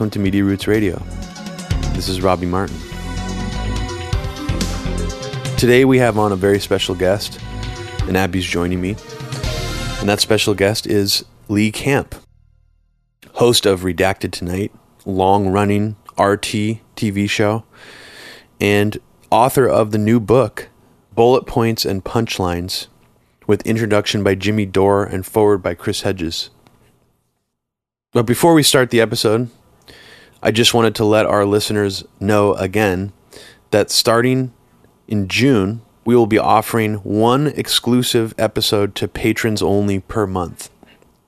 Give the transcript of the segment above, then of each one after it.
Welcome to Media Roots Radio. This is Robbie Martin. Today we have on a very special guest, and Abby's joining me. And that special guest is Lee Camp, host of Redacted Tonight, long running RT TV show, and author of the new book, Bullet Points and Punchlines, with introduction by Jimmy Dore and foreword by Chris Hedges. But before we start the episode, I just wanted to let our listeners know again that starting in June, we will be offering one exclusive episode to patrons only per month.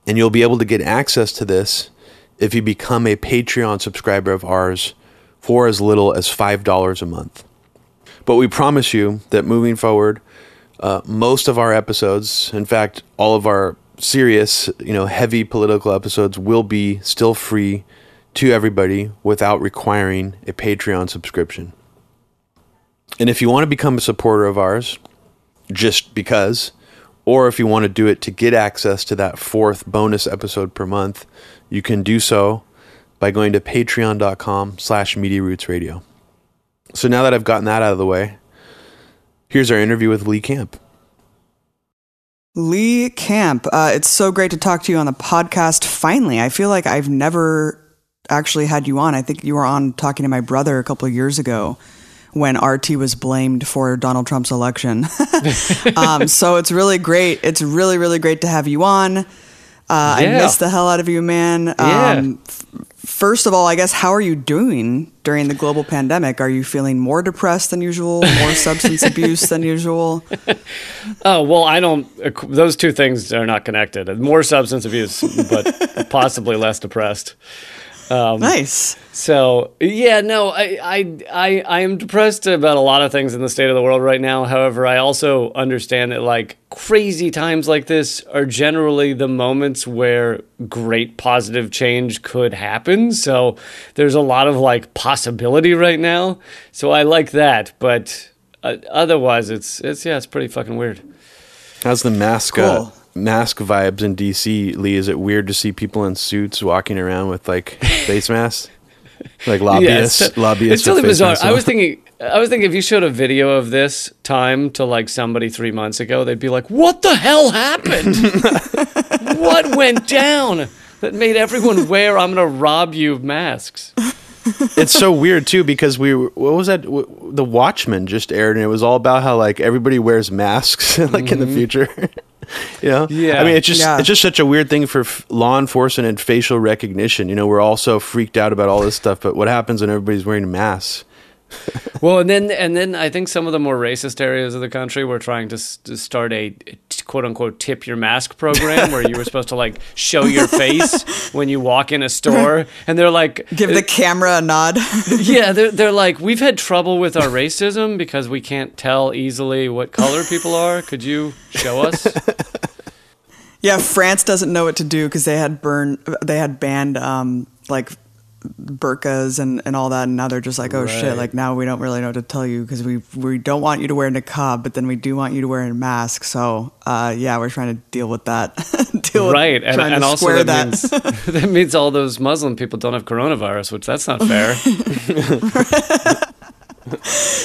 And you'll be able to get access to this if you become a Patreon subscriber of ours for as little as $5 a month. But we promise you that moving forward, uh, most of our episodes, in fact, all of our serious, you know, heavy political episodes will be still free to everybody without requiring a Patreon subscription. And if you want to become a supporter of ours, just because, or if you want to do it to get access to that fourth bonus episode per month, you can do so by going to patreon.com slash media roots radio. So now that I've gotten that out of the way, here's our interview with Lee Camp. Lee Camp, uh, it's so great to talk to you on the podcast. Finally, I feel like I've never actually had you on. I think you were on talking to my brother a couple of years ago when RT was blamed for Donald Trump's election. um, so it's really great. It's really, really great to have you on. Uh, yeah. I miss the hell out of you, man. Um, yeah. f- first of all, I guess, how are you doing during the global pandemic? Are you feeling more depressed than usual, more substance abuse than usual? Oh, well, I don't, those two things are not connected. More substance abuse, but possibly less depressed. Um, nice. So yeah, no, I, I I I am depressed about a lot of things in the state of the world right now. However, I also understand that like crazy times like this are generally the moments where great positive change could happen. So there's a lot of like possibility right now. So I like that, but uh, otherwise, it's it's yeah, it's pretty fucking weird. How's the mask? Uh, cool. Mask vibes in DC, Lee? Is it weird to see people in suits walking around with like face masks? Like lobbyists, yeah, it's, lobbyists. It's totally bizarre. I was thinking, I was thinking, if you showed a video of this time to like somebody three months ago, they'd be like, "What the hell happened? what went down that made everyone wear I'm gonna rob you of masks?" it's so weird too because we what was that the Watchmen just aired and it was all about how like everybody wears masks like mm-hmm. in the mm-hmm. future. You know? Yeah i mean it's just yeah. it's just such a weird thing for f- law enforcement and facial recognition. You know we're all so freaked out about all this stuff but what happens when everybody's wearing masks well, and then and then I think some of the more racist areas of the country were trying to, to start a quote unquote tip your mask program where you were supposed to like show your face when you walk in a store, and they're like give the camera a nod. yeah, they're they're like we've had trouble with our racism because we can't tell easily what color people are. Could you show us? Yeah, France doesn't know what to do because they had burned, they had banned um, like burqas and, and all that and now they're just like oh right. shit like now we don't really know what to tell you because we we don't want you to wear a niqab but then we do want you to wear a mask. So uh, yeah we're trying to deal with that. Deal right with and, and also that, that. Means, that means all those muslim people don't have coronavirus which that's not fair.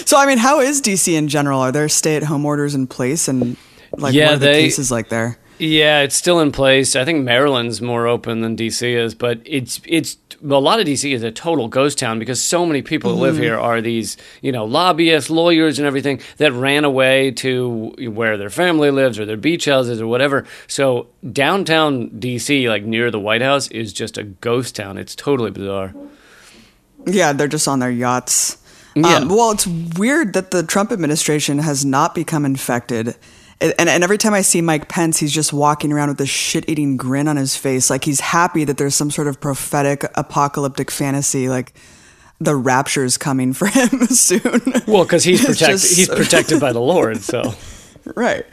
So i mean how is dc in general? Are there stay-at-home orders in place and like yeah, what are the they, cases like there yeah, it's still in place. I think Maryland's more open than DC is, but it's it's a lot of DC is a total ghost town because so many people mm-hmm. who live mm-hmm. here are these you know lobbyists, lawyers, and everything that ran away to where their family lives or their beach houses or whatever. So downtown DC, like near the White House, is just a ghost town. It's totally bizarre. Yeah, they're just on their yachts. Yeah. Um, well, it's weird that the Trump administration has not become infected and, and every time I see Mike Pence, he's just walking around with a shit eating grin on his face. Like he's happy that there's some sort of prophetic apocalyptic fantasy. Like the rapture is coming for him soon. Well, because he's protected. Just... he's protected by the Lord. So right.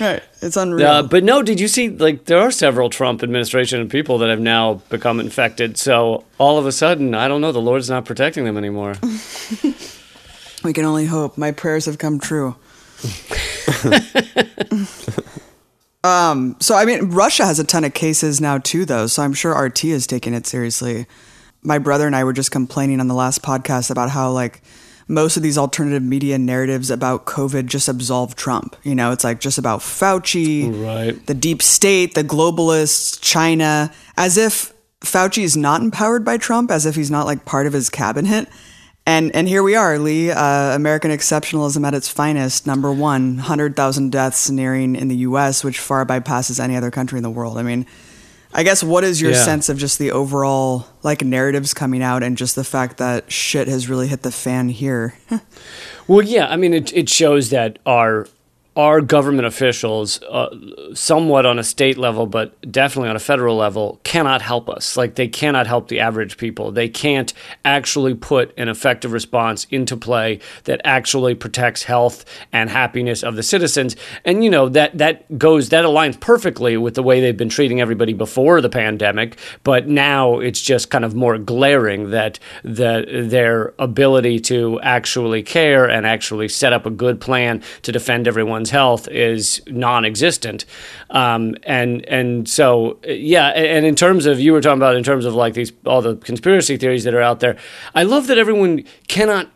Right. It's unreal. Uh, but no, did you see, like, there are several Trump administration people that have now become infected. So all of a sudden, I don't know, the Lord's not protecting them anymore. we can only hope. My prayers have come true. Um, so I mean, Russia has a ton of cases now too, though. So I'm sure RT is taking it seriously. My brother and I were just complaining on the last podcast about how like most of these alternative media narratives about COVID just absolve Trump. You know, it's like just about Fauci, Right. the deep state, the globalists, China, as if Fauci is not empowered by Trump, as if he's not like part of his cabinet. And and here we are, Lee, uh, American exceptionalism at its finest. Number one, hundred thousand deaths nearing in the U.S., which far bypasses any other country in the world. I mean, I guess what is your Yeah. sense of just the overall like narratives coming out and just the fact that shit has really hit the fan here? Well, yeah, I mean, it, it shows that our our government officials, uh, somewhat on a state level, but definitely on a federal level, cannot help us. Like they cannot help the average people. They can't actually put an effective response into play that actually protects health and happiness of the citizens. And you know that that goes that aligns perfectly with the way they've been treating everybody before the pandemic. But now it's just kind of more glaring that that their ability to actually care and actually set up a good plan to defend everyone's health is non-existent. Um, and and so yeah, and in terms of you were talking about in terms of like these all the conspiracy theories that are out there, I love that everyone cannot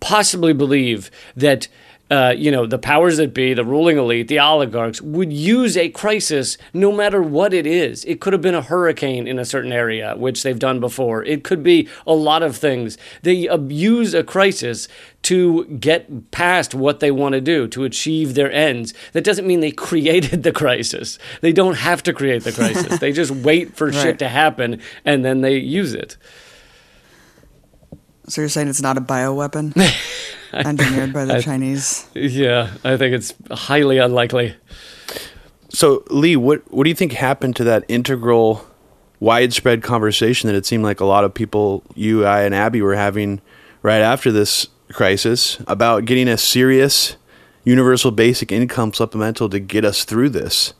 possibly believe that uh, you know, the powers that be, the ruling elite, the oligarchs would use a crisis no matter what it is. It could have been a hurricane in a certain area, which they've done before. It could be a lot of things. They abuse a crisis to get past what they want to do, to achieve their ends. That doesn't mean they created the crisis. They don't have to create the crisis. they just wait for shit to happen and then they use it. So you're saying it's not a bioweapon engineered by the Chinese? Yeah, I think it's highly unlikely. So, Lee, what what do you think happened to that integral, widespread conversation that it seemed like a lot of people, you, I, and Abby, were having right after this crisis about getting a serious universal basic income supplemental to get us through this?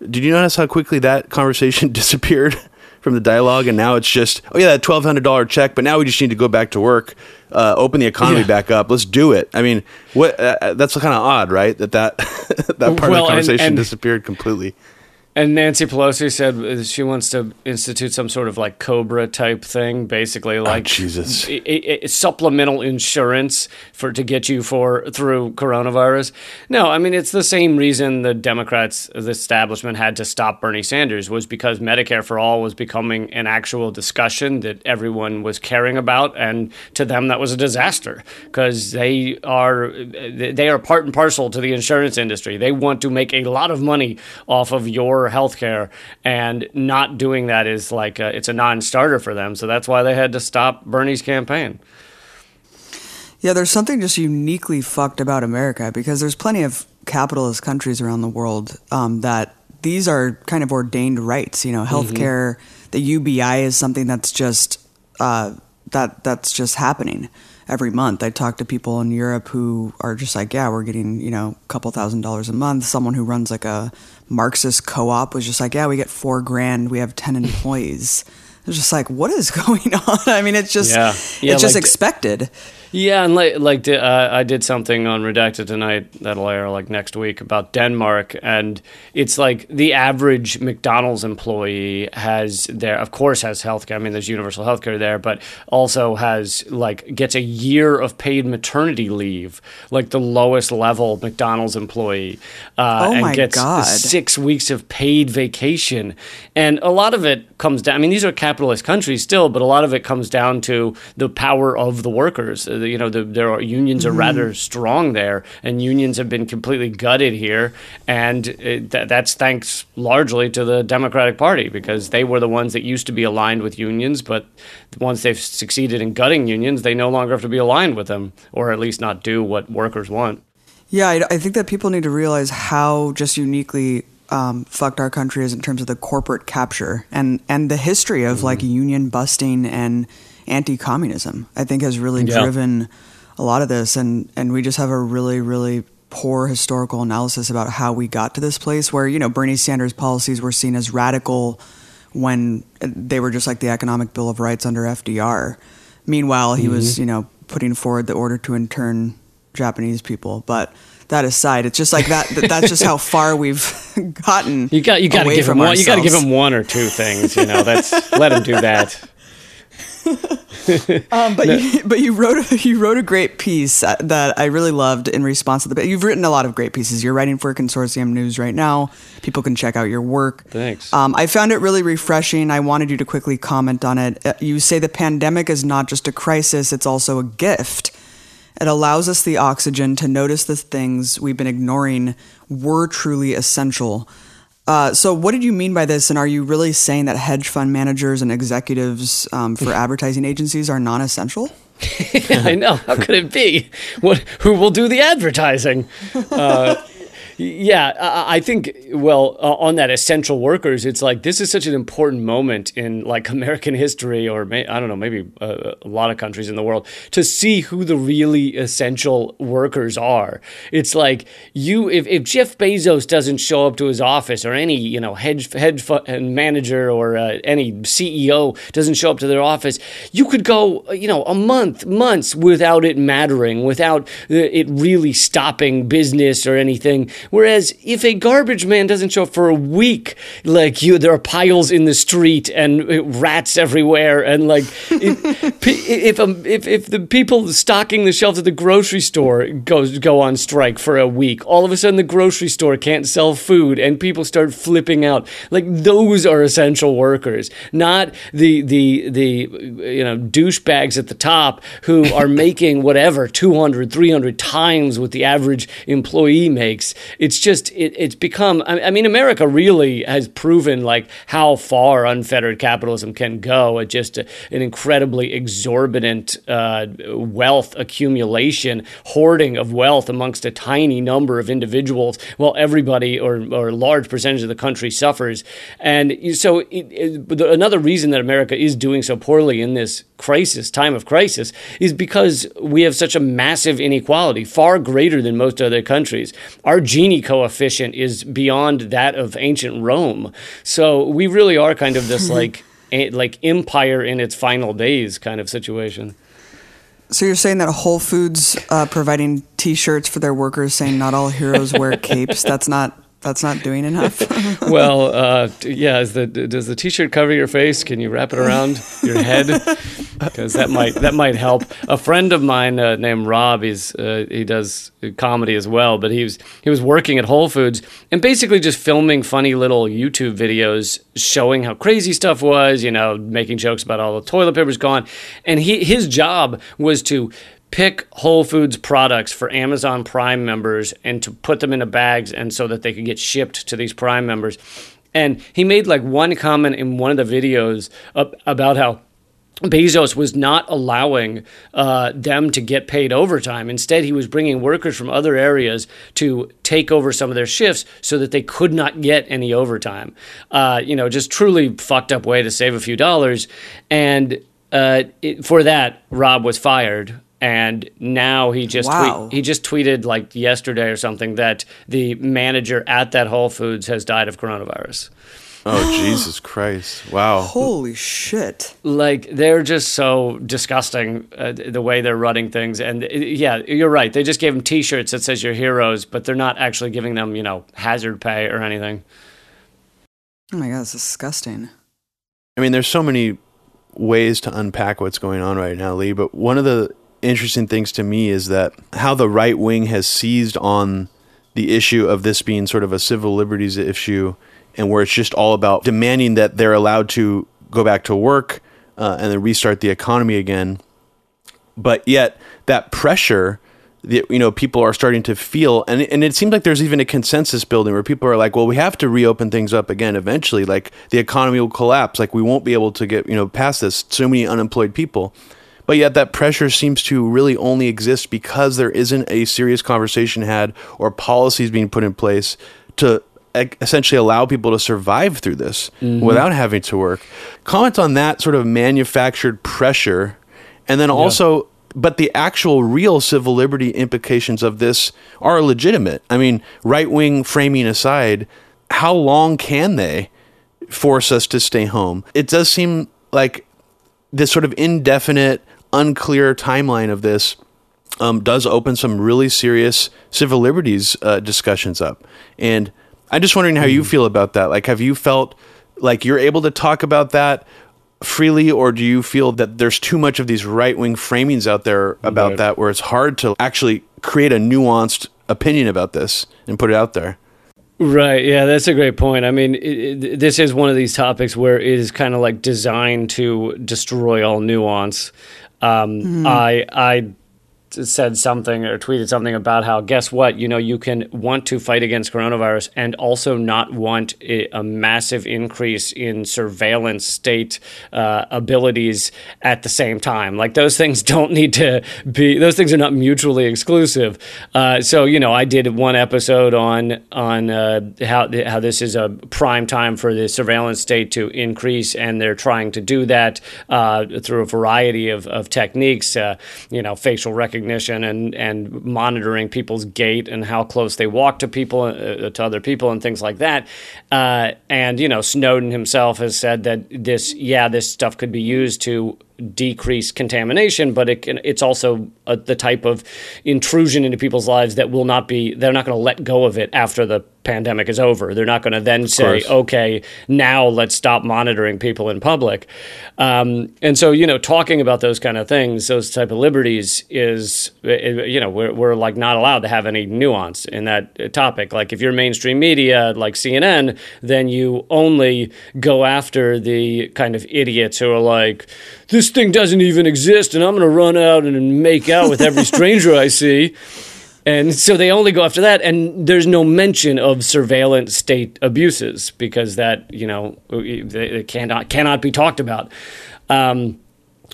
Did you notice how quickly that conversation disappeared from the dialogue, and now it's just, oh yeah, that twelve hundred dollar check, but now we just need to go back to work, uh, open the economy Yeah. back up, let's do it. I mean, what? Uh, that's kind of odd, right? That that that part of Well, the and- conversation and- disappeared completely. And Nancy Pelosi said she wants to institute some sort of like Cobra type thing, basically oh, like Jesus. i- i- i- supplemental insurance for to get you for through coronavirus. No, I mean it's the same reason the Democrats, the establishment, had to stop Bernie Sanders was because Medicare for all was becoming an actual discussion that everyone was caring about, and to them that was a disaster because they are they are part and parcel to the insurance industry. They want to make a lot of money off of your health care, and not doing that is like a, it's a non-starter for them. So that's why they had to stop Bernie's campaign. Yeah, there's something just uniquely fucked about America because there's plenty of capitalist countries around the world um, that these are kind of ordained rights. You know, healthcare, the UBI is something that's just uh, that that's just happening every month. I talk to people in Europe who are just like, yeah, we're getting you know a couple thousand dollars a month. Someone who runs like a Marxist co-op was just like, yeah, we get four grand. We have ten employees. It's just like, what is going on? I mean, it's just Yeah. Yeah, it's just like expected. Yeah, and like, like uh, I did something on Redacted tonight that'll air like next week about Denmark, and it's like the average McDonald's employee has their, of course, has healthcare. I mean, there's universal healthcare there, but also has like gets a year of paid maternity leave, like the lowest level McDonald's employee, uh, Oh and gets God. six weeks of paid vacation, and a lot of it comes down. I mean, these are capitalist countries still, but a lot of it comes down to the power of the workers. Uh, You know, the, there are unions are rather strong there, and unions have been completely gutted here, and it, that, that's thanks largely to the Democratic Party because they were the ones that used to be aligned with unions, but once they've succeeded in gutting unions, they no longer have to be aligned with them, or at least not do what workers want. Yeah, I, I think that people need to realize how just uniquely um, fucked our country is in terms of the corporate capture and and the history of like union busting and anti-communism. I think has really Yeah. driven a lot of this, and and we just have a really really poor historical analysis about how we got to this place where you know Bernie Sanders' policies were seen as radical when they were just like the economic bill of rights under FDR. Meanwhile, he was mm-hmm. you know putting forward the order to intern Japanese people, but that aside, it's just like that. that- That's just how far we've gotten. You got you got to give him one. You got to give him one or two things. You know, that's let him do that. Um, but you, but you wrote a, you wrote a great piece uh, that I really loved in response to the. You've written a lot of great pieces. You're writing for Consortium News right now. People can check out your work. Thanks. Um, I found it really refreshing. I wanted you to quickly comment on it. Uh, You say the pandemic is not just a crisis; it's also a gift. It allows us the oxygen to notice the things we've been ignoring were truly essential. Uh, so, what did you mean by this? And are you really saying that hedge fund managers and executives um, for advertising agencies are non essential? I know. How could it be? What? Who will do the advertising? Uh, yeah, I, think. Well, uh, on that essential workers, it's like this is such an important moment in like American history, or may, I don't know, maybe uh, a lot of countries in the world, to see who the really essential workers are. It's like you, if, if Jeff Bezos doesn't show up to his office, or any you know hedge hedge fund manager or uh, any CEO doesn't show up to their office, you could go uh, you know a month, months without it mattering, without uh, it really stopping business or anything. Whereas if a garbage man doesn't show up for a week, like you, there are piles in the street and uh, rats everywhere, and like if if, um, if if the people stocking the shelves at the grocery store goes go on strike for a week, all of a sudden the grocery store can't sell food, and people start flipping out. Like those are essential workers, not the the the you know douchebags at the top who are making whatever 200 300 times what the average employee makes it's just it, it's become I, I mean america really has proven like how far unfettered capitalism can go at just a, an incredibly exorbitant uh, wealth accumulation hoarding of wealth amongst a tiny number of individuals while everybody or, or a large percentage of the country suffers. And so it, it, the- another reason that america is doing so poorly in this crisis time of crisis is because we have such a massive inequality far greater than most other countries. Our gini coefficient is beyond that of ancient rome so we really are kind of this like like empire in its final days kind of situation So you're saying that Whole Foods uh, providing T-shirts for their workers, saying not all heroes wear capes. That's not that's not doing enough. well, uh, yeah. Is the does the T-shirt cover your face? Can you wrap it around your head? Because that might that might help. A friend of mine uh, named Rob, he's uh, he does comedy as well, but he was he was working at Whole Foods and basically just filming funny little YouTube videos showing how crazy stuff was. You know, making jokes about all the toilet paper's gone, and he his job was to pick Whole Foods products for Amazon Prime members and to put them into bags and so that they could get shipped to these Prime members. And he made like one comment in one of the videos about how Bezos was not allowing uh, them to get paid overtime. Instead, he was bringing workers from other areas to take over some of their shifts so that they could not get any overtime. Uh, you know, just truly fucked up way to save a few dollars. And uh, it, for that, Rob was fired. And now he just Wow. tweet, he just tweeted like yesterday or something that the manager at that Whole Foods has died of coronavirus. Oh Jesus Christ! Wow. Holy shit! like they're just so disgusting uh, the way they're running things and uh, yeah you're right they just gave them t-shirts that says you're heroes but they're not actually giving them you know hazard pay or anything Oh my god, it's disgusting. I mean, there's so many ways to unpack what's going on right now, Lee. But one of the interesting things to me is that how the right wing has seized on the issue of this being sort of a civil liberties issue, and where it's just all about demanding that they're allowed to go back to work uh, and then restart the economy again. But yet, that pressure that you know people are starting to feel and and it seems like there's even a consensus building where people are like well we have to reopen things up again eventually. Like the economy will collapse. Like we won't be able to get you know past this. So many unemployed people but yet that pressure seems to really only exist because there isn't a serious conversation had or policies being put in place to essentially allow people to survive through this mm-hmm. without having to work comment on that sort of manufactured pressure and then also but the actual real civil liberty implications of this are legitimate. I mean, right wing framing aside, how long can they force us to stay home? It does seem like this sort of indefinite, unclear timeline of this um, does open some really serious civil liberties uh, discussions up. And I'm just wondering how you feel about that. Like, have you felt like you're able to talk about that freely, or do you feel that there's too much of these right wing framings out there about Right. that where it's hard to actually create a nuanced opinion about this and put it out there? Right. Yeah, that's a great point. I mean, it, it, this is one of these topics where it is kind of like designed to destroy all nuance. Um, I I said something or tweeted something about how guess what? You know you can want to fight against coronavirus and also not want a, massive increase in surveillance state uh, abilities at the same time. Like those things don't need to be those things are not mutually exclusive. Uh, so you know I did one episode on on uh, how how this is a prime time for the surveillance state to increase and they're trying to do that uh, through a variety of, of techniques uh, you know facial recognition and and monitoring people's gait and how close they walk to people uh, to other people and things like that. Uh, and you know Snowden himself has said that this yeah this stuff could be used to decrease contamination, but it can, it's also a, the type of intrusion into people's lives that will not be, they're not going to let go of it after the pandemic is over. They're not going to then say, course. okay, now let's stop monitoring people in public. Um, and so, you know, talking about those kind of things, those type of liberties is, you know, we're, we're like not allowed to have any nuance in that topic. Like if you're mainstream media, like CNN, then you only go after the kind of idiots who are like, this thing doesn't even exist and I'm going to run out and make out with every stranger I see. And so they only go after that, and there's no mention of surveillance state abuses because that you know it cannot cannot be talked about. Um,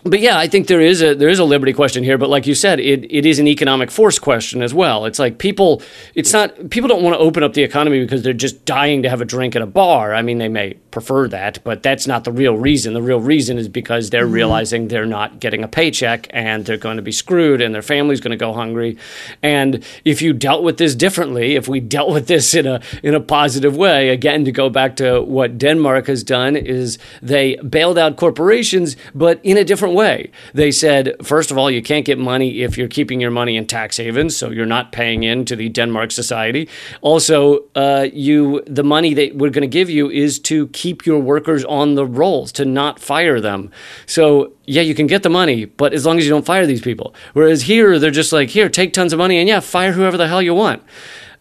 but yeah, I think there is a there is a liberty question here. But like you said, it, it is an economic force question as well. It's like people, it's not people don't want to open up the economy because they're just dying to have a drink at a bar. I mean, they may prefer that, but that's not the real reason. The real reason is because they're realizing they're not getting a paycheck and they're going to be screwed and their family's going to go hungry. And if you dealt with this differently, if we dealt with this in a in a positive way, again to go back to what Denmark has done is they bailed out corporations, but in a different way. They said, first of all, you can't get money if you're keeping your money in tax havens, so you're not paying into the Denmark society. Also, uh, you the money that we're going to give you is to keep your workers on the rolls, to not fire them. So yeah, you can get the money, but as long as you don't fire these people. Whereas here, they're just like, here, take tons of money and yeah, fire whoever the hell you want.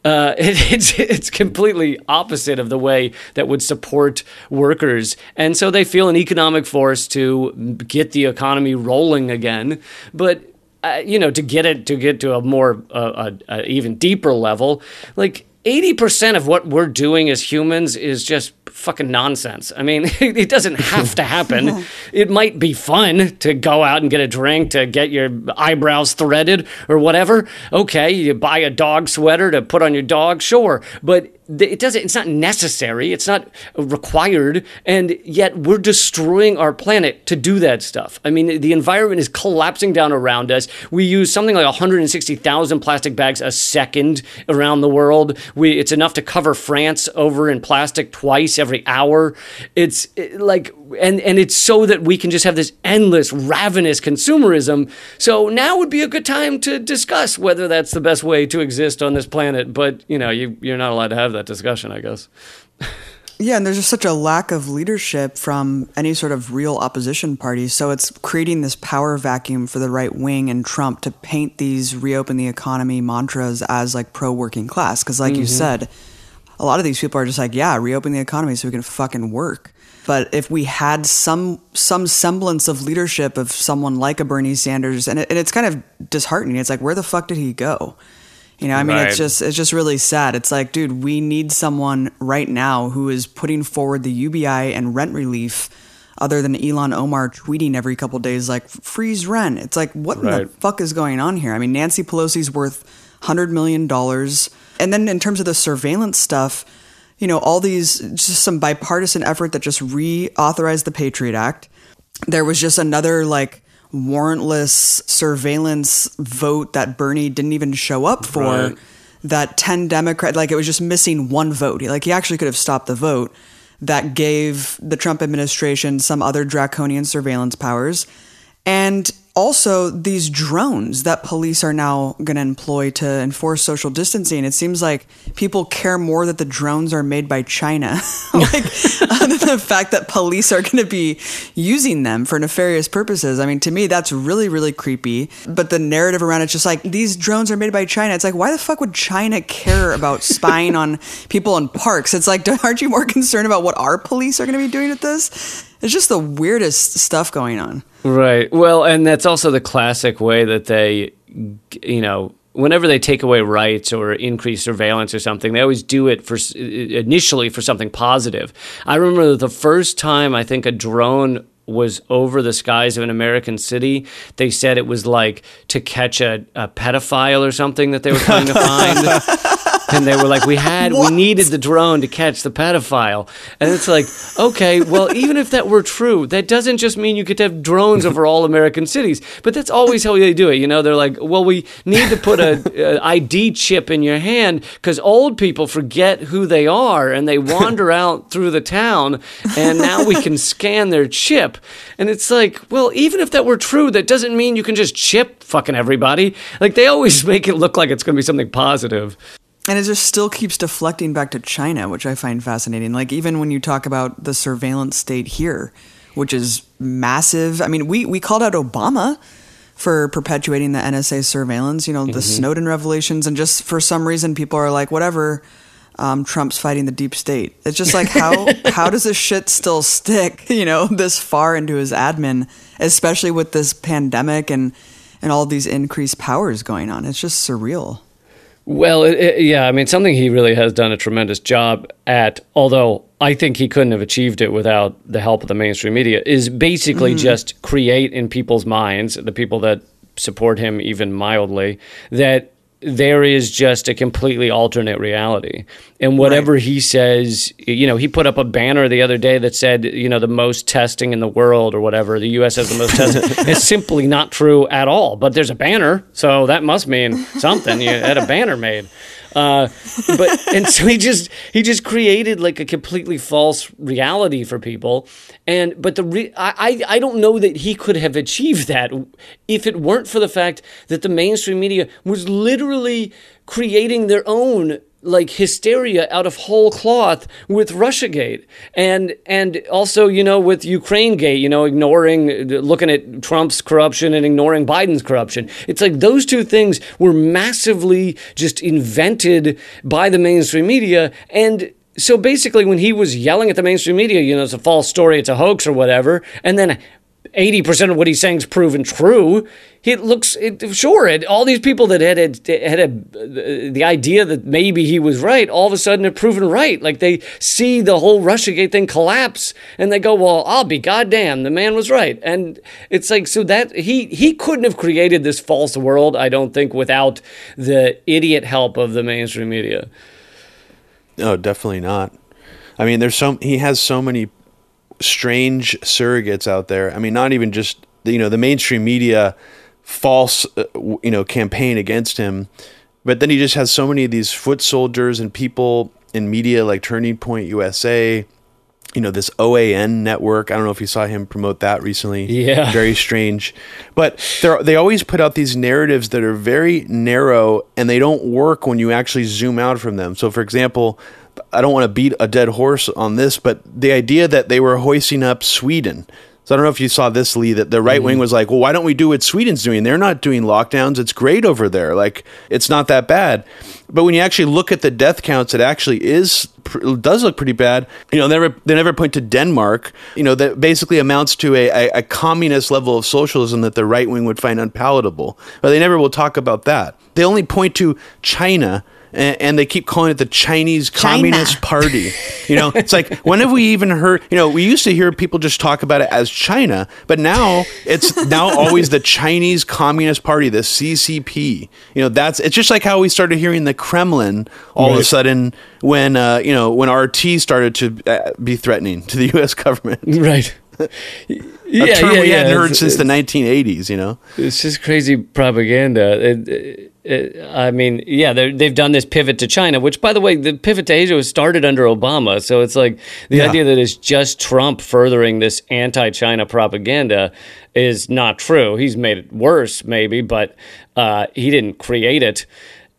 Uh, it, it's it's completely opposite of the way that would support workers, and so they feel an economic force to get the economy rolling again. But uh, you know, to get it to get to a more uh, even deeper level, like. 80% of what we're doing as humans is just fucking nonsense. I mean, it doesn't have to happen. it might be fun to go out and get a drink, to get your eyebrows threaded or whatever. Okay, you buy a dog sweater to put on your dog, sure. But it doesn't it's not necessary it's not required and yet we're destroying our planet to do that stuff i mean the environment is collapsing down around us we use something like 160,000 plastic bags a second around the world we it's enough to cover france over in plastic twice every hour. It's like and and it's so that we can just have this endless ravenous consumerism. So now would be a good time to discuss whether that's the best way to exist on this planet. But you know you you're not allowed to have that discussion i guess. Yeah, and there's just such a lack of leadership from any sort of real opposition party. So it's creating this power vacuum for the right wing and Trump to paint these reopen the economy mantras as like pro working class. Because, like you mm-hmm. said, a lot of these people are just like, yeah, reopen the economy so we can fucking work. But if we had some some semblance of leadership of someone like a Bernie Sanders, and, it, and it's kind of disheartening. It's like, where the fuck did he go? You know, I mean, Right. it's just it's just really sad. It's like, dude, we need someone right now who is putting forward the UBI and rent relief, other than Ilhan Omar tweeting every couple days like freeze rent. It's like, what in the fuck is going on here? I mean, Nancy Pelosi's worth hundred million dollars, and then in terms of the surveillance stuff, you know, all these just some bipartisan effort that just reauthorized the Patriot Act. There was just another like warrantless surveillance vote that Bernie didn't even show up for. Right. That 10 Democrat, like it was just missing one vote. Like he actually could have stopped the vote that gave the Trump administration some other draconian surveillance powers. And also these drones that police are now going to employ to enforce social distancing. It seems like people care more that the drones are made by China, like other than the fact that police are going to be using them for nefarious purposes. I mean, to me, that's really, really creepy. But the narrative around it's just like these drones are made by China. It's like, why the fuck would China care about spying on people in parks? It's like, aren't you more concerned about what our police are going to be doing with this? It's just the weirdest stuff going on. Right. Well, and that's also the classic way that they, you know, whenever they take away rights or increase surveillance or something, they always do it for initially for something positive. I remember the first time I think a drone was over the skies of an American city. They said it was like to catch a, a pedophile or something that they were trying to find. And they were like, "We had, we needed the drone to catch the pedophile." And it's like, okay, well, even if that were true, that doesn't just mean you to have drones over all American cities. But that's always how they do it. You know, they're like, "Well, we need to put a, a ID chip in your hand because old people forget who they are and they wander out through the town, and now we can scan their chip." And it's like, well, even if that were true, that doesn't mean you can just chip fucking everybody. Like they always make it look like it's going to be something positive. And it just still keeps deflecting back to China, which I find fascinating. Like even when you talk about the surveillance state here, which is massive. I mean, we we called out Obama for perpetuating the NSA surveillance, you know, the mm-hmm. Snowden revelations, and just for some reason people are like, whatever, um, Trump's fighting the deep state. It's just like how how does this shit still stick, you know, this far into his admin, especially with this pandemic and and all these increased powers going on. It's just surreal. Well, it, it, yeah, I mean, something he really has done a tremendous job at, although I think he couldn't have achieved it without the help of the mainstream media, is basically mm. just create in people's minds, the people that support him even mildly, that there is just a completely alternate reality. And whatever right. he says, you know, he put up a banner the other day that said, you know, the most testing in the world or whatever, the US has the most testing. it's simply not true at all. But there's a banner, so that must mean something. You had a banner made. Uh, but and so he just he just created like a completely false reality for people. And but the re- I I don't know that he could have achieved that if it weren't for the fact that the mainstream media was literally creating their own like hysteria out of whole cloth with Russiagate. And and also you know with Ukraine gate you know ignoring looking at Trump's corruption and ignoring Biden's corruption. It's like those two things were massively just invented by the mainstream media. And so basically, when he was yelling at the mainstream media, you know, it's a false story, it's a hoax or whatever, and then 80% of what he's saying is proven true. It looks, it, sure, it, all these people that had, had, had a, the idea that maybe he was right, all of a sudden are proven right. Like they see the whole Russiagate thing collapse and they go, well, I'll be goddamn, the man was right. And it's like, so that he, he couldn't have created this false world, I don't think, without the idiot help of the mainstream media. No, definitely not. I mean, there's so, he has so many strange surrogates out there. I mean, not even just you know the mainstream media false uh, you know campaign against him, but then he just has so many of these foot soldiers and people in media like Turning Point USA. You know this OAN network. I don't know if you saw him promote that recently. Yeah, very strange. But they they always put out these narratives that are very narrow and they don't work when you actually zoom out from them. So, for example, I don't want to beat a dead horse on this, but the idea that they were hoisting up Sweden. So I don't know if you saw this, Lee, that the right mm-hmm. wing was like, well, why don't we do what Sweden's doing? They're not doing lockdowns. It's great over there. Like, it's not that bad. But when you actually look at the death counts, it actually is does look pretty bad. You know, they never they never point to Denmark. You know, that basically amounts to a, a, a communist level of socialism that the right wing would find unpalatable. But they never will talk about that. They only point to China and, and they keep calling it the Chinese China. Communist Party. You know, it's like when have we even heard? You know, we used to hear people just talk about it as China, but now it's now always the Chinese Communist Party, the CCP. You know, that's it's just like how we started hearing the Kremlin all right. of a sudden when uh, you know when RT started to uh, be threatening to the U.S. government. Right. Yeah, a term yeah, we yeah. hadn't heard It's- since the 1980s. You know, It's just crazy propaganda. It, it, it, I mean, yeah, they've done this pivot to China, which, by the way, the pivot to Asia was started under Obama. So it's like the Yeah. idea that it's just Trump furthering this anti-China propaganda is not true. He's made it worse, maybe, but uh, he didn't create it.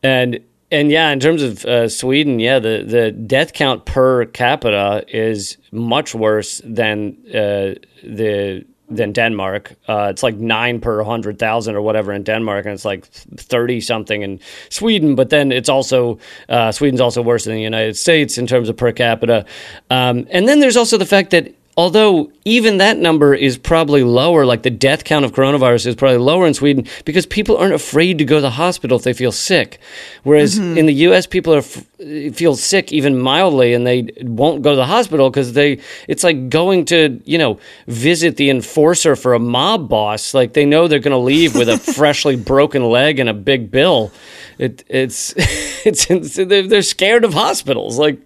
And and yeah, in terms of uh, Sweden, yeah, the, the death count per capita is much worse than uh, the than Denmark. Uh, it's like nine per hundred thousand or whatever in Denmark, and it's like thirty something in Sweden. But then it's also uh, Sweden's also worse than the United States in terms of per capita. Um, and then there's also the fact that although even that number is probably lower, like the death count of coronavirus is probably lower in Sweden because people aren't afraid to go to the hospital if they feel sick. Whereas mm-hmm. in the U.S., people are f- feel sick even mildly and they won't go to the hospital because they it's like going to you know visit the enforcer for a mob boss. Like they know they're going to leave with a freshly broken leg and a big bill. It, it's it's, it's they're, they're scared of hospitals. Like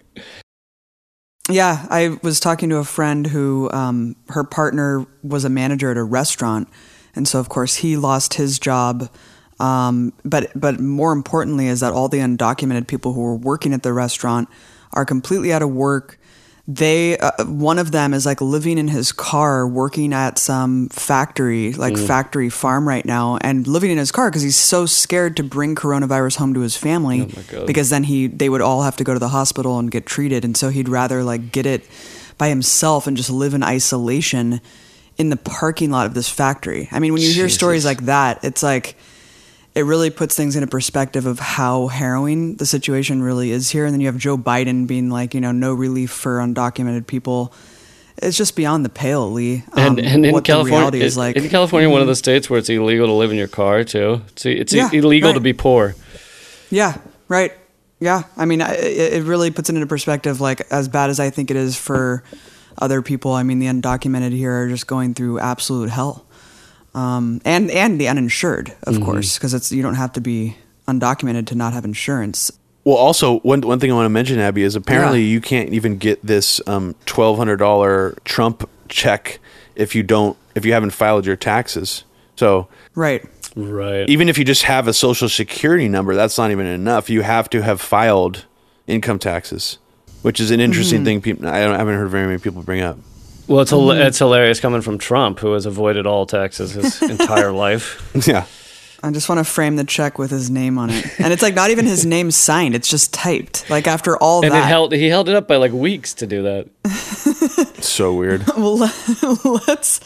Yeah, I was talking to a friend who um, her partner was a manager at a restaurant, and so of course he lost his job. Um, but but more importantly is that all the undocumented people who were working at the restaurant are completely out of work. They uh, one of them is like living in his car, working at some factory, like factory farm right now, and living in his car because he's so scared to bring coronavirus home to his family God. because then he they would all have to go to the hospital and get treated, and so he'd rather like get it by himself and just live in isolation in the parking lot of this factory. I mean, when you hear stories like that, it's like it really puts things into perspective of how harrowing the situation really is here. And then you have Joe Biden being like, you know, no relief for undocumented people. It's just beyond the pale, Lee. and um, and in what the California, is like. in California, one of the states where it's illegal to live in your car too. It's it's Yeah, illegal to be poor. Yeah, right. Yeah, I mean, I- it, it really puts it into perspective. Like as bad as I think it is for other people, I mean, the undocumented here are just going through absolute hell, um, and and the uninsured, of Mm-hmm. course, because it's you don't have to be undocumented to not have insurance. Well, also one one thing I want to mention, Abby, is apparently Yeah. you can't even get this um, twelve hundred dollar Trump check if you don't if you haven't filed your taxes. So Right. Right. even if you just have a social security number, that's not even enough. You have to have filed income taxes, which is an interesting Mm-hmm. thing. People I, I haven't heard very many people bring up. Well, it's Mm-hmm. it's hilarious coming from Trump, who has avoided all taxes his entire life. yeah. I just want to frame the check with his name on it, and it's like not even his name signed; it's just typed. Like after all And that, it held he held it up by like weeks to do that. So weird. well, let's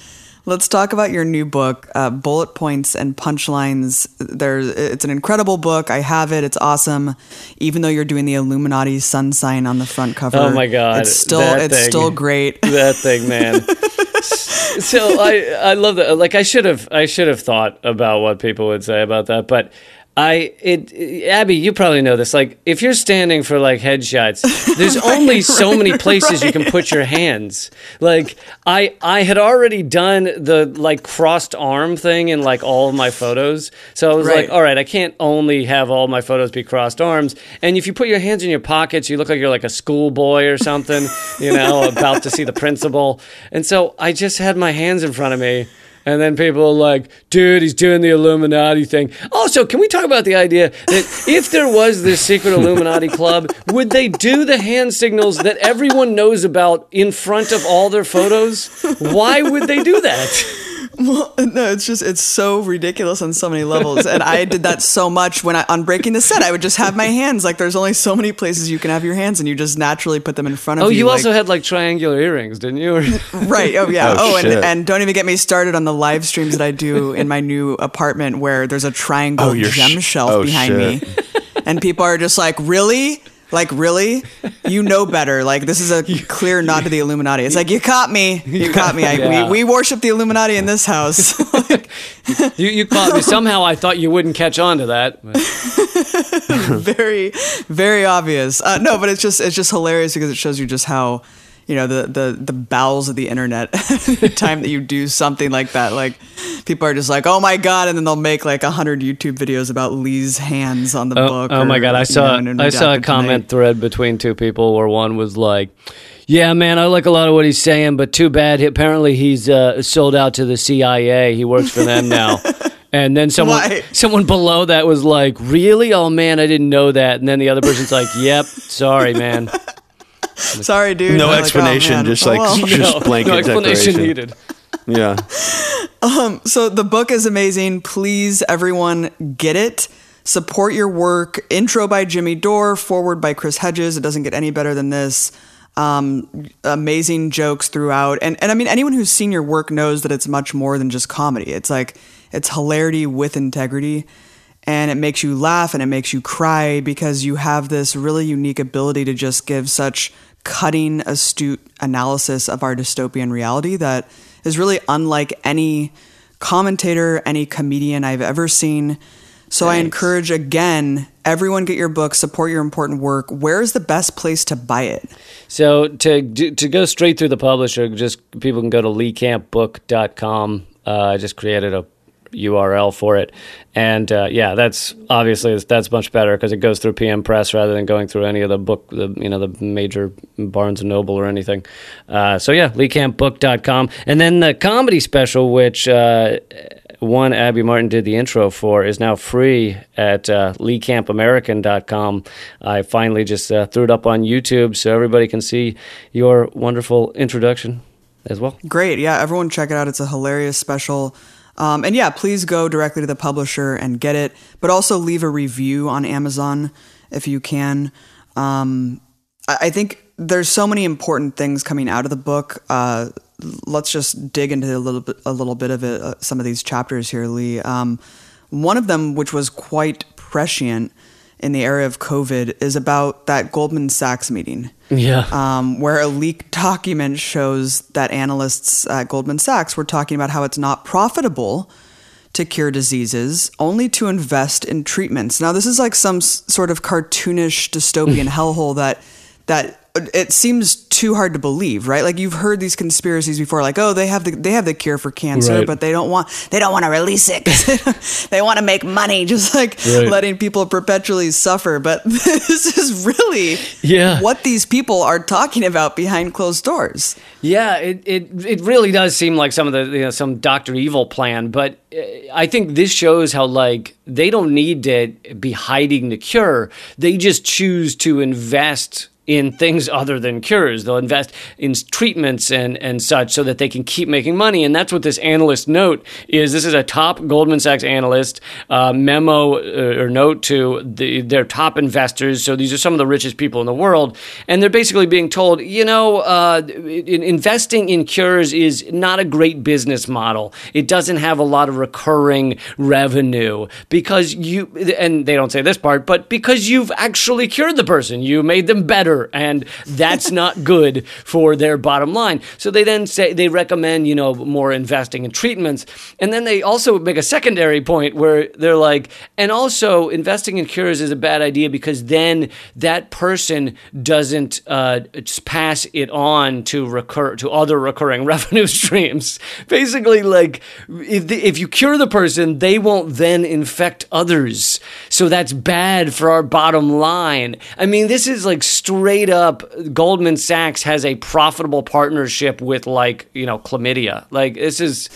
let's talk about your new book, uh, Bullet Points and Punchlines. There's it's an incredible book. I have it. It's awesome. Even though you're doing the Illuminati sun sign on the front cover. Oh my God, It's still it's thing. still great. That thing, man. so I I love that. Like I should have I should have thought about what people would say about that, but. I it Abby, you probably know this. Like, if you're standing for like headshots, there's only so many places you can put your hands. Like, I I had already done the like crossed arm thing in like all of my photos, so I was Right. like, all right, I can't only have all my photos be crossed arms. And if you put your hands in your pockets, you look like you're like a schoolboy or something, you know, about to see the principal. And so I just had my hands in front of me. And then people are like, dude, he's doing the Illuminati thing. Also, can we talk about the idea that if there was this secret Illuminati club, would they do the hand signals that everyone knows about in front of all their photos? Why would they do that? No, it's just it's so ridiculous on so many levels. And I did that so much when I on breaking the set. I would just have my hands like there's only so many places you can have your hands, and you just naturally put them in front of you. Oh, you. you like- also had like triangular earrings, didn't you? Right. Oh yeah. Oh, Oh, and, and don't even get me started on the live streams that I do in my new apartment where there's a triangle Oh, gem sh- shelf oh, behind shit. me, and people are just like, "Really? Like really? You know better? Like this is a clear nod to the Illuminati." It's like you caught me. You caught me. I, Yeah. we we worship the Illuminati in this house. Like, You, you caught me. Somehow I thought you wouldn't catch on to that. very very obvious. Uh, no, but it's just it's just hilarious because it shows you just how you know the the the bowels of the internet the time that you do something like that like people are just like oh my god and then they'll make like a hundred youtube videos about lee's hands on the oh, book oh my god i saw know, i saw a comment Tonight. thread between two people where one was like yeah man i like a lot of what he's saying but too bad apparently he's uh, sold out to the cia he works for them now and then someone Why? someone below that was like really oh man i didn't know that and then the other person's like yep sorry man sorry dude No I'm like, oh, explanation, just Oh, like well. just blanket no explanation declaration. needed Yeah. um, So the book is amazing. Please, everyone, get it. Support your work. Intro by Jimmy Dore, foreword by Chris Hedges. It doesn't get any better than this. Um, amazing jokes throughout, and and I mean anyone who's seen your work knows that it's much more than just comedy. It's like it's hilarity with integrity, and it makes you laugh and it makes you cry because you have this really unique ability to just give such cutting, astute analysis of our dystopian reality that is really unlike any commentator, any comedian I've ever seen. So I encourage again, everyone get your book, support your important work. Where is the best place to buy it? So to to go straight through the publisher, just people can go to leecampbook.com. Uh, I just created a URL for it, and uh, yeah, that's obviously that's much better because it goes through PM Press rather than going through any of the book, the you know the major Barnes and Noble or anything. Uh, so yeah, leecampbook.com, and then the comedy special, which. Uh, one Abby Martin did the intro for is now free at uh, leecampamerican.com. I finally just uh, threw it up on YouTube so everybody can see your wonderful introduction as well. Great. Yeah, everyone check it out. It's a hilarious special. Um, and yeah, please go directly to the publisher and get it, but also leave a review on Amazon if you can. Um, I, I think there's so many important things coming out of the book. Uh, let's just dig into a little bit, a little bit of it, uh, some of these chapters here, Lee. Um, one of them, which was quite prescient in the area of COVID, is about that Goldman Sachs meeting Yeah. um, where a leaked document shows that analysts at Goldman Sachs were talking about how it's not profitable to cure diseases, only to invest in treatments. Now, this is like some s- sort of cartoonish dystopian hellhole that that it seems too hard to believe, right? Like you've heard these conspiracies before, like oh they have the they have the cure for cancer, Right. but they don't want they don't want to release it. they want to make money, just like Right. letting people perpetually suffer. But this is really Yeah. what these people are talking about behind closed doors. Yeah, it, it it really does seem like some of the you know, some Doctor Evil plan, but uh, I think this shows how like they don't need to be hiding the cure. They just choose to invest in things other than cures. They'll invest in treatments and and such so that they can keep making money. And that's what this analyst note is. This is a top Goldman Sachs analyst uh, memo uh, or note to the, their top investors. So these are some of the richest people in the world, and they're basically being told, you know, uh, in, investing in cures is not a great business model. It doesn't have a lot of recurring revenue because you and they don't say this part, but because you've actually cured the person, you made them better, and that's not good for their bottom line. So they then say they recommend, you know, more investing in treatments, and then they also make a secondary point where they're like, and also investing in cures is a bad idea because then that person doesn't uh, pass it on to recur to other recurring revenue streams. Basically, like if the, if you cure the person, they won't then infect others. So that's bad for our bottom line. I mean, this is like straight up. Goldman Sachs has a profitable partnership with like you know chlamydia. Like this is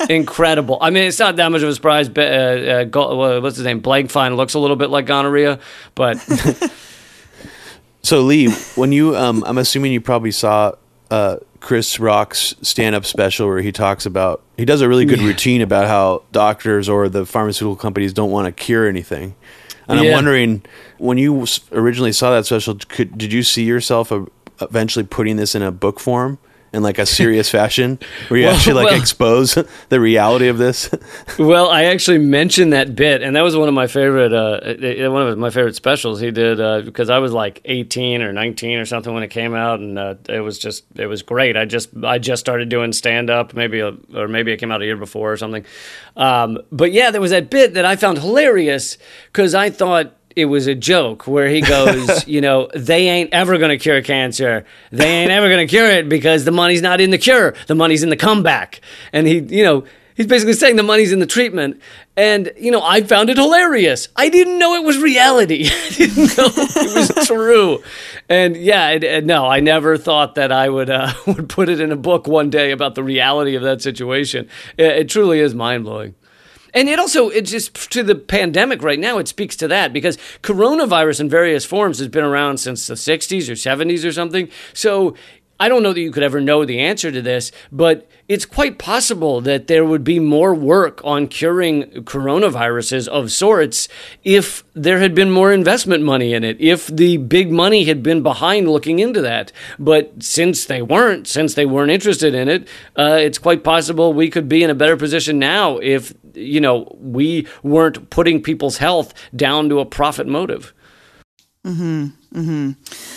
incredible. I mean, it's not that much of a surprise. But, uh, uh, uh, what's his name? Blankfein looks a little bit like gonorrhea, but So Lee, when you, um, I'm assuming you probably saw uh, Chris Rock's stand-up special where he talks about he does a really good routine about how doctors or the pharmaceutical companies don't want to cure anything. And I'm wondering, when you originally saw that special, could, did you see yourself uh, eventually putting this in a book form in like a serious fashion, where you Well- actually like well- expose the reality of this? Well, I actually mentioned that bit, and that was one of my favorite, uh, one of my favorite specials he did uh, because I was like 18 or 19 or something when it came out, and uh, it was just, it was great. I just, I just started doing stand up, maybe, a, or maybe it came out a year before or something. Um, but yeah, there was that bit that I found hilarious because I thought it was a joke where he goes, you know, they ain't ever going to cure cancer. They ain't ever going to cure it because the money's not in the cure. The money's in the comeback. And he, you know, he's basically saying the money's in the treatment. And, you know, I found it hilarious. I didn't know it was reality. I didn't know it was true. And yeah, it, it, no, I never thought that I would, uh, would put it in a book one day about the reality of that situation. It, it truly is mind blowing. And it also, it just to the pandemic right now, it speaks to that because coronavirus in various forms has been around since the 60s or 70s or something. So I don't know that you could ever know the answer to this, but it's quite possible that there would be more work on curing coronaviruses of sorts if there had been more investment money in it, if the big money had been behind looking into that. But since they weren't, since they weren't interested in it, uh, it's quite possible we could be in a better position now if, you know, we weren't putting people's health down to a profit motive. Mm hmm. Mm hmm.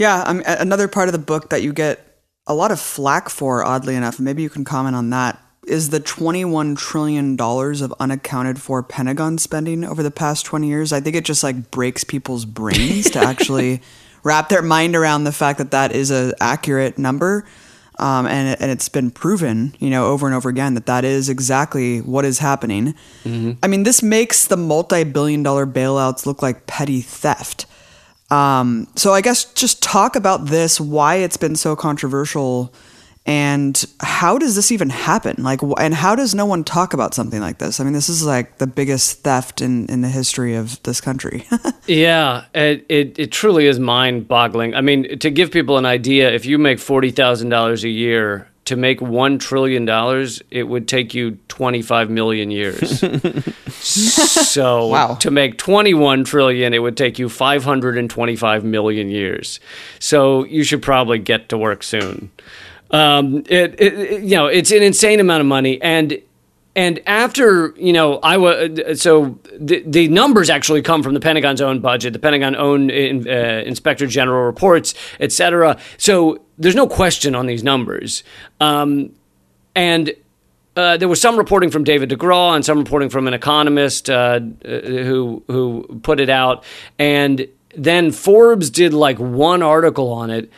Yeah, um, another part of the book that you get a lot of flack for, oddly enough, maybe you can comment on that, is the $21 trillion of unaccounted for Pentagon spending over the past 20 years. I think it just like breaks people's brains to actually wrap their mind around the fact that that is an accurate number. Um, and, and it's been proven, you know, over and over again that that is exactly what is happening. Mm-hmm. I mean, this makes the multi-billion dollar bailouts look like petty theft. Um, so I guess just talk about this, why it's been so controversial, and how does this even happen? Like, and how does no one talk about something like this? I mean, this is like the biggest theft in in the history of this country. yeah, it, it it truly is mind boggling. I mean, to give people an idea, if you make forty thousand dollars a year to make one trillion dollars, it would take you 25 million years. so wow. to make 21 trillion, it would take you 525 million years. So you should probably get to work soon. Um, it, it, you know, it's an insane amount of money, and and after you know i was so the, the numbers actually come from the pentagon's own budget the pentagon own uh, inspector general reports etc so there's no question on these numbers. Um, and uh, there was some reporting from David DeGraw and some reporting from an economist uh, who who put it out, and then Forbes did like one article on it,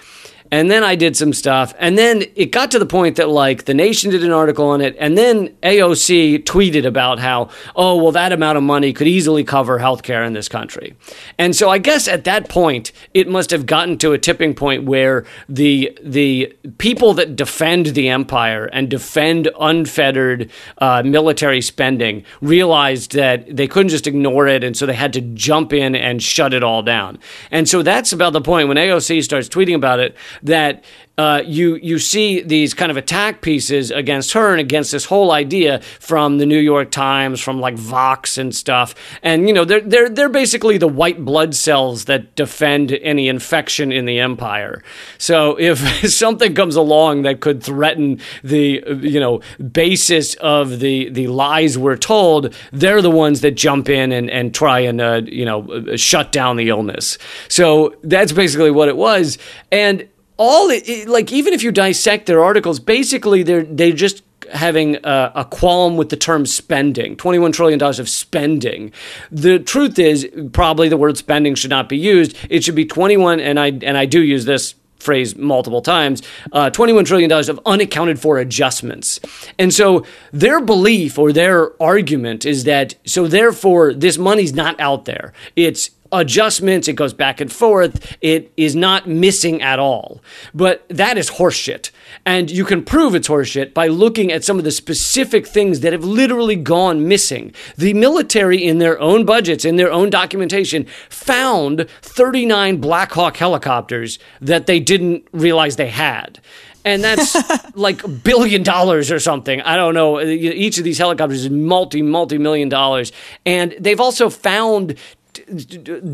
and then I did some stuff. And then it got to the point that, like, The Nation did an article on it. And then AOC tweeted about how, oh, well, that amount of money could easily cover healthcare in this country. And so I guess at that point, it must have gotten to a tipping point where the, the people that defend the empire and defend unfettered uh, military spending realized that they couldn't just ignore it. And so they had to jump in and shut it all down. And so that's about the point when AOC starts tweeting about it that uh, you you see these kind of attack pieces against her and against this whole idea from the New York Times, from like Vox and stuff, and you know they're they're they're basically the white blood cells that defend any infection in the empire. So if something comes along that could threaten the you know basis of the the lies we're told, they're the ones that jump in and and try and uh, you know shut down the illness. So that's basically what it was, and all it, it, like even if you dissect their articles, basically they're they just having a, a, qualm with the term spending, $21 trillion of spending. The truth is, probably the word spending should not be used. It should be 21, and I, and I do use this phrase multiple times, uh, $21 trillion of unaccounted for adjustments. And so their belief or their argument is that, so therefore, this money's not out there. It's adjustments, it goes back and forth. It is not missing at all. But that is horseshit. And you can prove it's horseshit by looking at some of the specific things that have literally gone missing. The military, in their own budgets, in their own documentation, found 39 Black Hawk helicopters that they didn't realize they had and that's like a billion dollars or something. I don't know. Each of these helicopters is multi, multi million dollars. And they've also found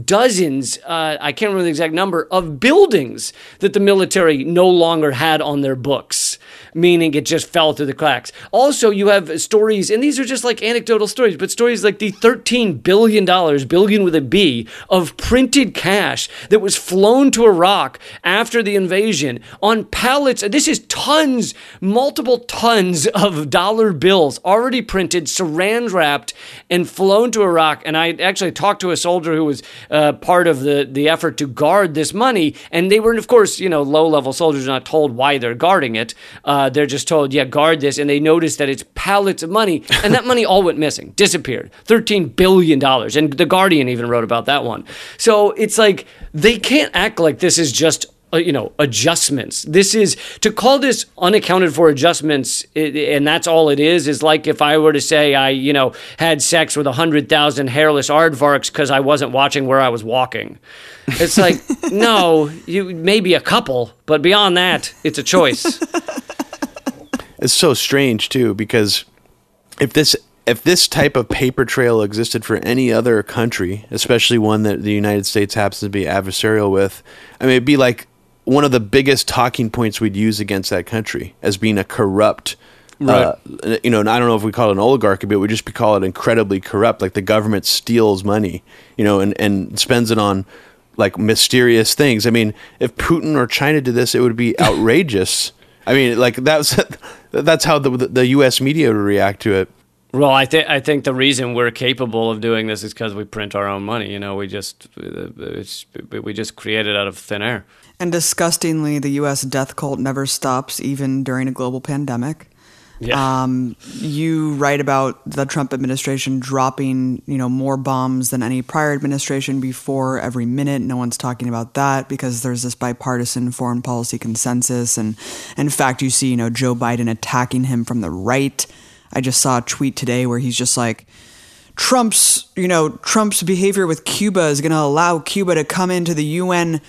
dozens, uh, I can't remember the exact number, of buildings that the military no longer had on their books, meaning it just fell through the cracks. Also, you have stories, and these are just like anecdotal stories, but stories like the $13 billion, billion with a B, of printed cash that was flown to Iraq after the invasion on pallets. This is tons, multiple tons of dollar bills already printed, saran wrapped, and flown to Iraq. And I actually talked to a soldier who was uh, part of the the effort to guard this money, and they were, of course, you know, low level soldiers not told why they're guarding it. Uh, they're just told, yeah, guard this, and they notice that it's pallets of money, and that money all went missing, disappeared, thirteen billion dollars, and the Guardian even wrote about that one. So it's like they can't act like this is just uh, you know adjustments. This is to call this unaccounted for adjustments and that's all it is is like if i were to say i you know had sex with a hundred thousand hairless aardvarks because i wasn't watching where i was walking. It's like no you maybe a couple but beyond that it's a choice. It's so strange too because if this if this type of paper trail existed for any other country, especially one that the United States happens to be adversarial with, I mean, it'd be like one of the biggest talking points we'd use against that country as being a corrupt. Right. Uh, you know, and I don't know if we call it an oligarchy, but we just call it incredibly corrupt. Like the government steals money, you know, and, and spends it on like mysterious things. I mean, if Putin or China did this, it would be outrageous. I mean, like that's that's how the the U.S. media would react to it. Well, I think I think the reason we're capable of doing this is because we print our own money. You know, we just we just create it out of thin air. And disgustingly, the U.S. death cult never stops, even during a global pandemic. Yeah. Um, you write about the Trump administration dropping, you know, more bombs than any prior administration before every minute. No one's talking about that because there's this bipartisan foreign policy consensus, and in fact, you see, you know, Joe Biden attacking him from the right I just saw a tweet today where he's just like, Trump's, you know, Trump's behavior with Cuba is going to allow Cuba to come into the UN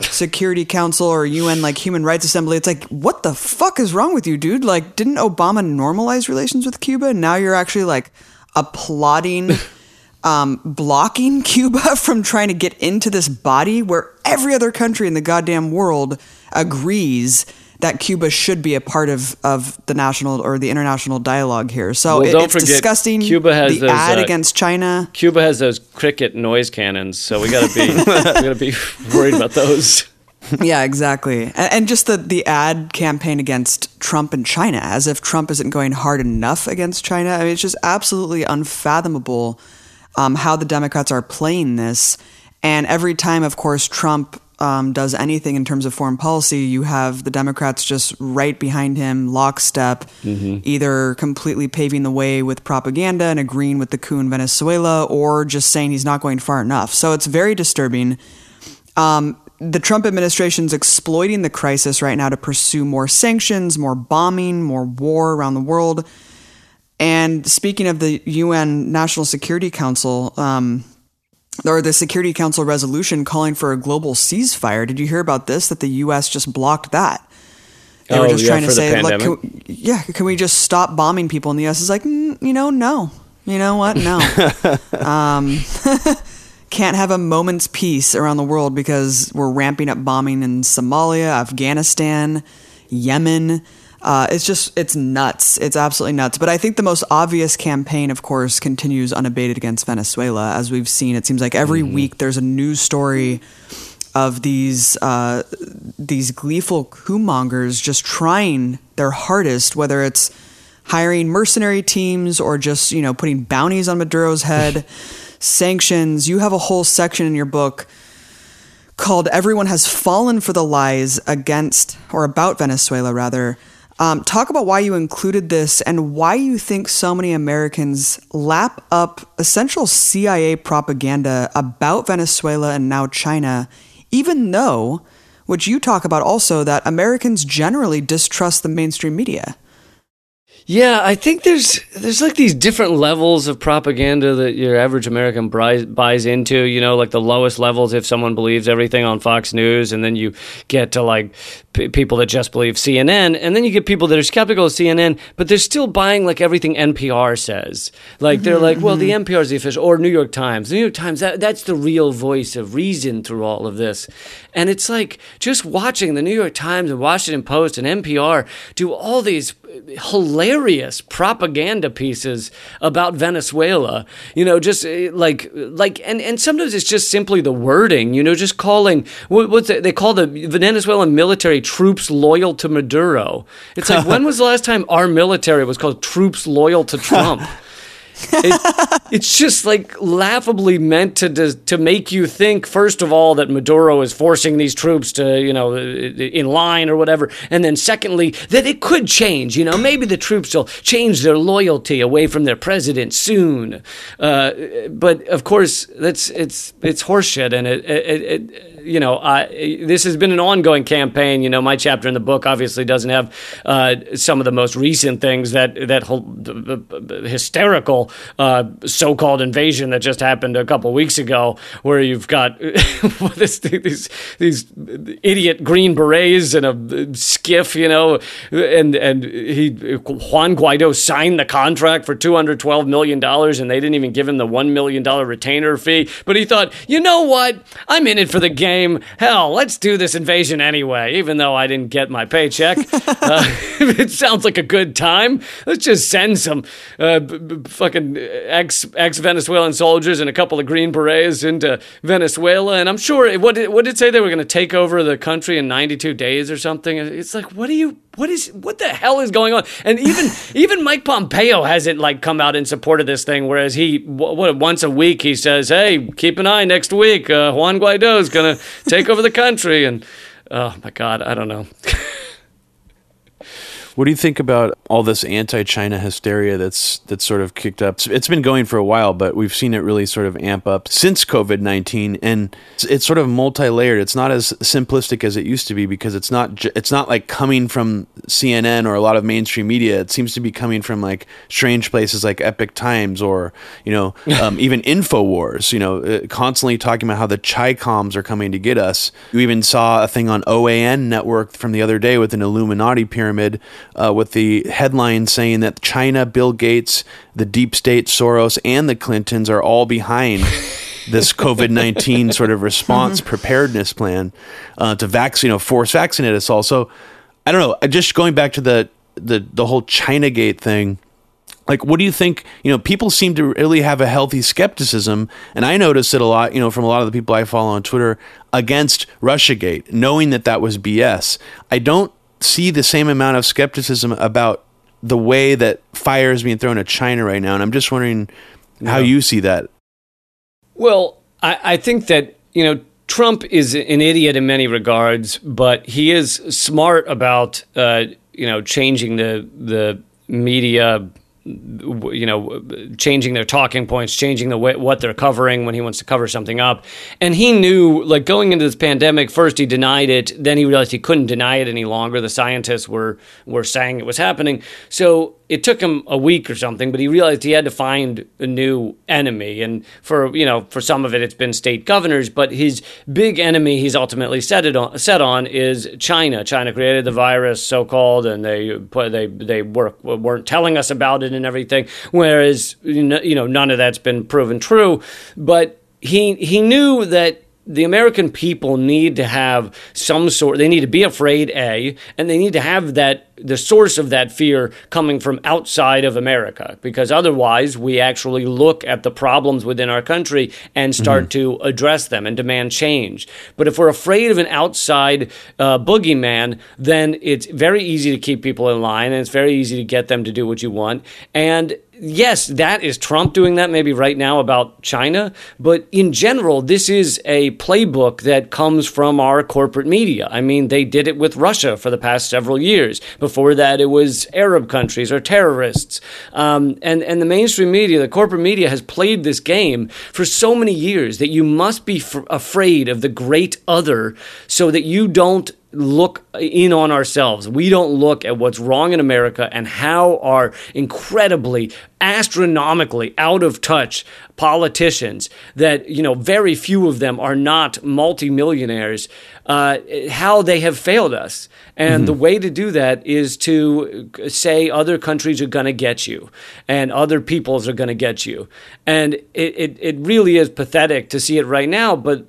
Security Council or UN like Human Rights Assembly. It's like, what the fuck is wrong with you, dude? Like, didn't Obama normalize relations with Cuba? And Now you're actually like applauding, um, blocking Cuba from trying to get into this body where every other country in the goddamn world agrees that Cuba should be a part of, of the national or the international dialogue here. So well, it, it's disgusting. Cuba has the those, ad uh, against China. Cuba has those cricket noise cannons, so we got to be we got to be worried about those. yeah, exactly. And, and, just the, the ad campaign against Trump and China, as if Trump isn't going hard enough against China. I mean, it's just absolutely unfathomable um, how the Democrats are playing this. And every time, of course, Trump um, does anything in terms of foreign policy, you have the Democrats just right behind him, lockstep, mm-hmm. either completely paving the way with propaganda and agreeing with the coup in Venezuela, or just saying he's not going far enough. So it's very disturbing. Um, the Trump administration is exploiting the crisis right now to pursue more sanctions, more bombing, more war around the world. And speaking of the UN National Security Council, um, or the Security Council resolution calling for a global ceasefire. Did you hear about this? That the U.S. just blocked that. They oh, were just yeah, trying to say, like, can we, yeah, can we just stop bombing people? And the U.S. is like, mm, you know, no. You know what? No. um, can't have a moment's peace around the world because we're ramping up bombing in Somalia, Afghanistan, Yemen. Uh, it's just it's nuts. It's absolutely nuts. But I think the most obvious campaign, of course, continues unabated against Venezuela. As we've seen, it seems like every mm-hmm. week there's a news story of these uh, these gleeful coup mongers just trying their hardest, whether it's hiring mercenary teams or just you know putting bounties on Maduro's head, sanctions. You have a whole section in your book called "Everyone Has Fallen for the Lies Against or About Venezuela," rather um, talk about why you included this and why you think so many Americans lap up essential CIA propaganda about Venezuela and now China, even though, which you talk about also, that Americans generally distrust the mainstream media. Yeah, I think there's there's like these different levels of propaganda that your average American buys, buys into. You know, like the lowest levels if someone believes everything on Fox News, and then you get to like p- people that just believe CNN, and then you get people that are skeptical of CNN, but they're still buying like everything NPR says. Like they're mm-hmm, like, well, the mm-hmm. NPR is the official, or New York Times. The New York Times that that's the real voice of reason through all of this, and it's like just watching the New York Times and Washington Post and NPR do all these hilarious propaganda pieces about Venezuela. You know, just eh, like like and and sometimes it's just simply the wording. You know, just calling what, what's it, they call the Venezuelan military troops loyal to Maduro. It's like when was the last time our military was called troops loyal to Trump? it, it's just like laughably meant to, to to make you think first of all that Maduro is forcing these troops to you know in line or whatever, and then secondly that it could change. You know, maybe the troops will change their loyalty away from their president soon. Uh, but of course, that's it's it's horseshit, and it, it, it you know, uh, this has been an ongoing campaign. You know, my chapter in the book obviously doesn't have uh, some of the most recent things that that hysterical uh, so-called invasion that just happened a couple weeks ago, where you've got this, these these idiot green berets and a skiff, you know, and and he Juan Guaido signed the contract for two hundred twelve million dollars, and they didn't even give him the one million dollar retainer fee. But he thought, you know what, I'm in it for the game game. Hell, let's do this invasion anyway, even though I didn't get my paycheck. uh, it sounds like a good time. Let's just send some uh, b- b- fucking ex ex Venezuelan soldiers and a couple of Green Berets into Venezuela. And I'm sure, what did, what did it say? They were going to take over the country in 92 days or something. It's like, what do you what is what the hell is going on? And even even Mike Pompeo hasn't like come out in support of this thing. Whereas he what once a week he says, "Hey, keep an eye next week. Uh, Juan Guaido is gonna take over the country." And oh my God, I don't know. What do you think about all this anti-China hysteria that's that's sort of kicked up? It's been going for a while, but we've seen it really sort of amp up since COVID nineteen, and it's, it's, sort of multi-layered. It's not as simplistic as it used to be because it's not it's not like coming from CNN or a lot of mainstream media. It seems to be coming from like strange places like Epoch Times or you know um, even Infowars. You know, uh, constantly talking about how the Chi-Coms are coming to get us. You even saw a thing on OAN network from the other day with an Illuminati pyramid uh, with the headline saying that China, Bill Gates, the deep state, Soros, and the Clintons are all behind this COVID nineteen sort of response mm-hmm. preparedness plan uh, to vaccine, you know, force vaccinate us all. So I don't know. Just going back to the the the whole China Gate thing. Like, what do you think? You know, people seem to really have a healthy skepticism, and I noticed it a lot. You know, from a lot of the people I follow on Twitter against RussiaGate, knowing that that was BS. I don't see the same amount of skepticism about the way that fire is being thrown at China right now. And I'm just wondering yeah. how you see that. Well, I, I think that, you know, Trump is an idiot in many regards, but he is smart about, uh, you know, changing the, the media you know, changing their talking points, changing the way what they're covering when he wants to cover something up. And he knew, like going into this pandemic, first he denied it, then he realized he couldn't deny it any longer. The scientists were were saying it was happening, so it took him a week or something, but he realized he had to find a new enemy. And for you know, for some of it, it's been state governors, but his big enemy he's ultimately set it on set on is China. China created the virus, so called, and they they they work, weren't telling us about it and everything. Whereas you know, none of that's been proven true. But he he knew that the American people need to have some sort, they need to be afraid, A, and they need to have that, the source of that fear coming from outside of America, because otherwise we actually look at the problems within our country and start mm-hmm. to address them and demand change. But if we're afraid of an outside uh, boogeyman, then it's very easy to keep people in line and it's very easy to get them to do what you want. And yes, that is Trump doing that maybe right now about China, but in general, this is a playbook that comes from our corporate media. I mean, they did it with Russia for the past several years. Before that, it was Arab countries or terrorists. Um, and, and the mainstream media, the corporate media, has played this game for so many years that you must be f- afraid of the great other so that you don't look in on ourselves. We don't look at what's wrong in America and how our incredibly astronomically out of touch politicians that you know very few of them are not multimillionaires uh, how they have failed us and mm-hmm. the way to do that is to say other countries are going to get you and other peoples are going to get you and it, it, it really is pathetic to see it right now but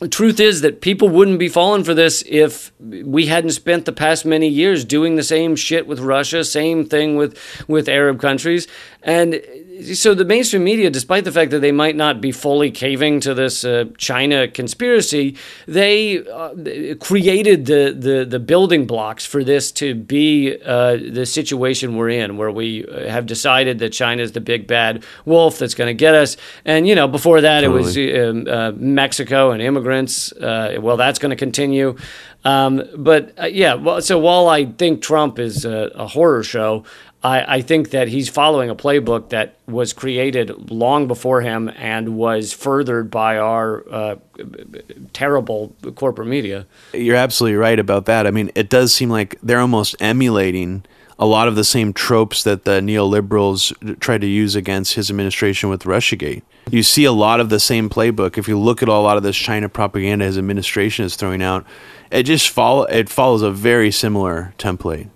the truth is that people wouldn't be falling for this if we hadn't spent the past many years doing the same shit with Russia, same thing with with Arab countries, And so the mainstream media, despite the fact that they might not be fully caving to this uh, China conspiracy, they uh, created the, the, the building blocks for this to be uh, the situation we're in, where we uh, have decided that China is the big bad wolf that's going to get us. And you know, before that, totally. it was um, uh, Mexico and immigrants. Uh, well, that's going to continue. Um, but yeah, well, so while I think Trump is a, a horror show. I, I, think that he's following a playbook that was created long before him and was furthered by our uh, terrible corporate media. You're absolutely right about that. I mean, it does seem like they're almost emulating a lot of the same tropes that the neoliberals tried to use against his administration with Russiagate. You see a lot of the same playbook. If you look at a lot of this China propaganda his administration is throwing out, it just follow it follows a very similar template.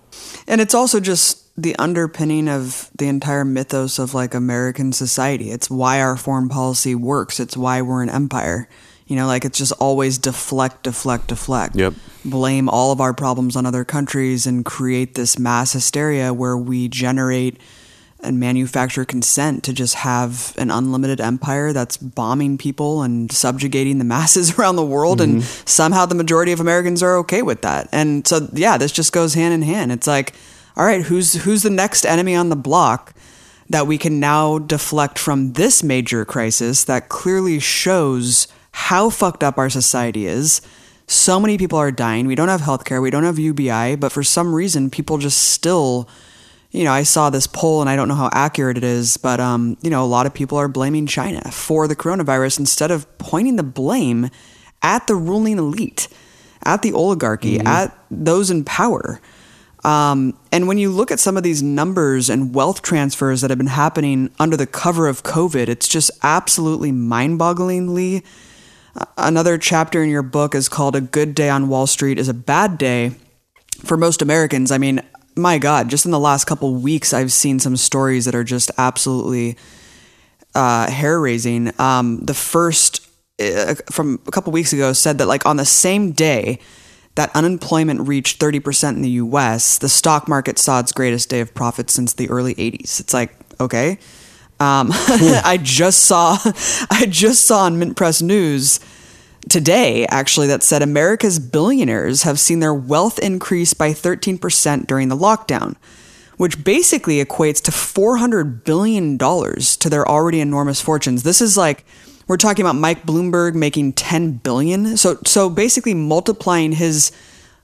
And it's also just the underpinning of the entire mythos of like American society. It's why our foreign policy works. It's why we're an empire. You know, like it's just always deflect, deflect, deflect. Yep. Blame all of our problems on other countries and create this mass hysteria where we generate and manufacture consent to just have an unlimited empire that's bombing people and subjugating the masses around the world. Mm-hmm. And somehow the majority of Americans are okay with that. And so, yeah, this just goes hand in hand. It's like, all right, who's who's the next enemy on the block that we can now deflect from this major crisis that clearly shows how fucked up our society is. So many people are dying. We don't have healthcare. We don't have UBI, but for some reason, people just still, you know, I saw this poll and I don't know how accurate it is, but um, you know, a lot of people are blaming China for the coronavirus instead of pointing the blame at the ruling elite, at the oligarchy, mm-hmm. at those in power. Um, and when you look at some of these numbers and wealth transfers that have been happening under the cover of COVID, it's just absolutely mind bogglingly. Uh, another chapter in your book is called A Good Day on Wall Street is a Bad Day for most Americans. I mean, my God, just in the last couple weeks, I've seen some stories that are just absolutely uh, hair raising. Um, the first uh, from a couple weeks ago said that, like, on the same day, that unemployment reached 30% in the US, the stock market saw its greatest day of profit since the early 80s. It's like, okay. Um, I just saw I just saw on Mint Press News today actually that said America's billionaires have seen their wealth increase by 13% during the lockdown, which basically equates to 400 billion dollars to their already enormous fortunes. This is like we're talking about Mike Bloomberg making 10 billion. So so basically multiplying his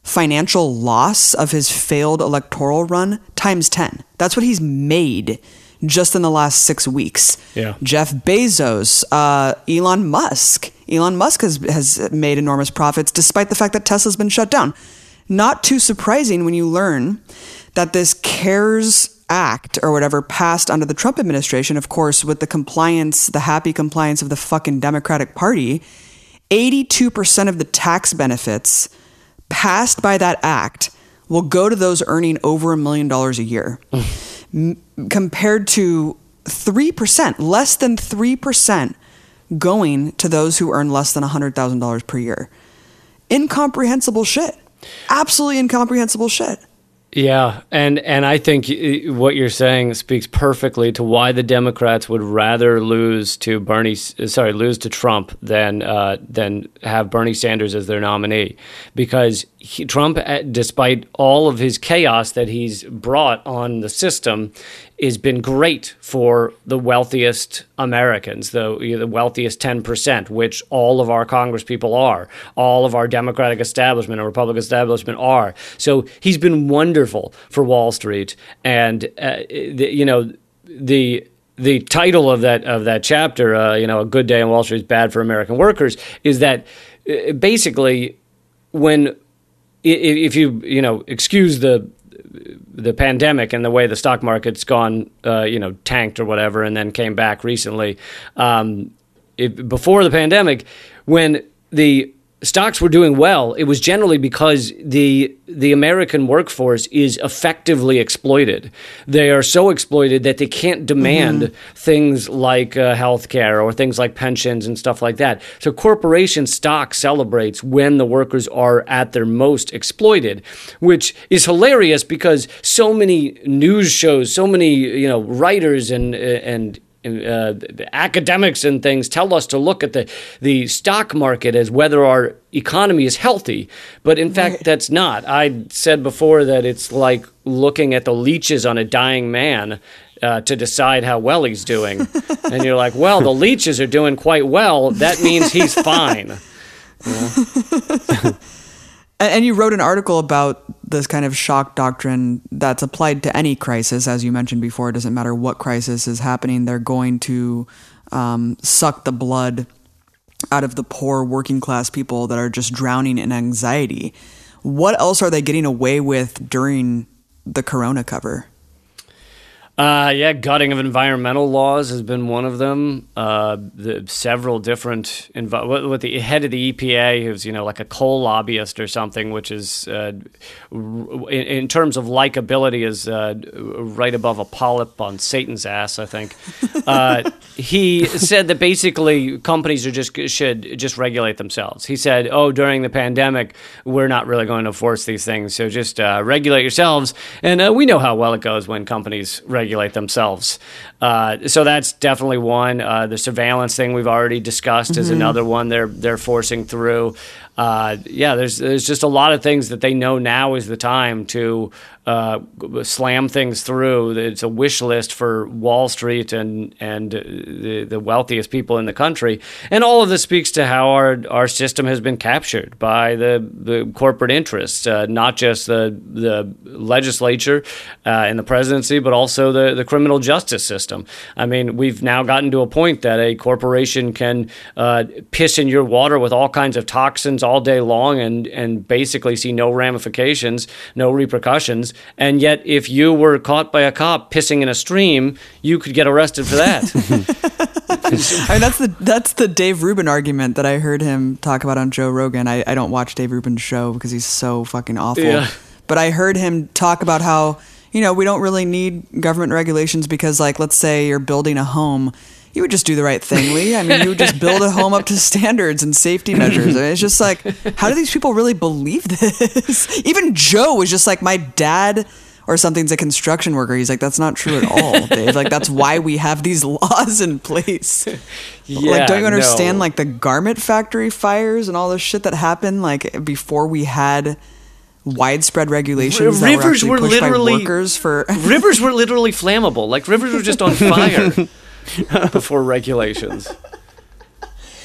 financial loss of his failed electoral run times 10. That's what he's made just in the last 6 weeks. Yeah. Jeff Bezos, uh, Elon Musk. Elon Musk has has made enormous profits despite the fact that Tesla's been shut down. Not too surprising when you learn that this CARES act or whatever passed under the Trump administration, of course, with the compliance, the happy compliance of the fucking Democratic Party, 82% of the tax benefits passed by that act will go to those earning over a million dollars a year, M- compared to 3%, less than 3% going to those who earn less than $100,000 per year. Incomprehensible shit. Absolutely incomprehensible shit. Yeah, and and I think what you're saying speaks perfectly to why the Democrats would rather lose to Bernie, sorry, lose to Trump than uh, than have Bernie Sanders as their nominee, because he, Trump, uh, despite all of his chaos that he's brought on the system, has been great for the wealthiest Americans, the, the wealthiest 10%, which all of our Congress people are, all of our Democratic establishment and Republican establishment are. So he's been wonderful for Wall Street. And, uh, the, you know, the the title of that of that chapter, uh, you know, a good day on Wall Street is bad for American workers, is that uh, basically when if you you know excuse the the pandemic and the way the stock market's gone, uh, you know, tanked or whatever, and then came back recently. Um, it, before the pandemic, when the stocks were doing well, it was generally because the the American workforce is effectively exploited. They are so exploited that they can't demand mm-hmm. things like uh, health care or things like pensions and stuff like that. So corporation stock celebrates when the workers are at their most exploited, which is hilarious because so many news shows, so many you know writers and and uh, academics and things tell us to look at the, the stock market as whether our economy is healthy. But in fact, that's not. I said before that it's like looking at the leeches on a dying man. Uh, to decide how well he's doing. and you're like, well, the leeches are doing quite well. That means he's fine. And you wrote an article about this kind of shock doctrine that's applied to any crisis, as you mentioned before. It doesn't matter what crisis is happening, they're going to um, suck the blood out of the poor working class people that are just drowning in anxiety. What else are they getting away with during the corona cover? Uh, yeah, gutting of environmental laws has been one of them. Uh, the several different invo- with the head of the EPA, who's you know like a coal lobbyist or something, which is uh, in, in, terms of likability is uh, right above a polyp on Satan's ass. I think uh, he said that basically companies are just should just regulate themselves. He said, "Oh, during the pandemic, we're not really going to force these things, so just uh, regulate yourselves." And we know how well it goes when companies regulate regulate themselves. Uh, so that's definitely one. Uh, the surveillance thing we've already discussed mm-hmm. is another one they're they're forcing through. Uh, yeah, there's there's just a lot of things that they know now is the time to uh, slam things through. It's a wish list for Wall Street and and the, the wealthiest people in the country, and all of this speaks to how our our system has been captured by the the corporate interests, uh, not just the the legislature uh, and the presidency, but also the the criminal justice system. I mean, we've now gotten to a point that a corporation can uh, piss in your water with all kinds of toxins all day long, and and basically see no ramifications, no repercussions and yet if you were caught by a cop pissing in a stream, you could get arrested for that. I mean, that's the that's the Dave Rubin argument that I heard him talk about on Joe Rogan. I, I don't watch Dave Rubin's show because he's so fucking awful. Yeah. But I heard him talk about how you know we don't really need government regulations because, like, let's say you're building a home you would just do the right thing, Lee. I mean, you would just build a home up to standards and safety measures. I mean, it's just like, how do these people really believe this? Even Joe was just like, my dad or something's a construction worker. He's like, that's not true at all, Dave. Like, that's why we have these laws in place. Yeah, like, don't you understand, no. like, the garment factory fires and all this shit that happened, like, before we had widespread regulations R- rivers were, were literally workers for rivers were literally flammable like rivers were just on fire before regulations.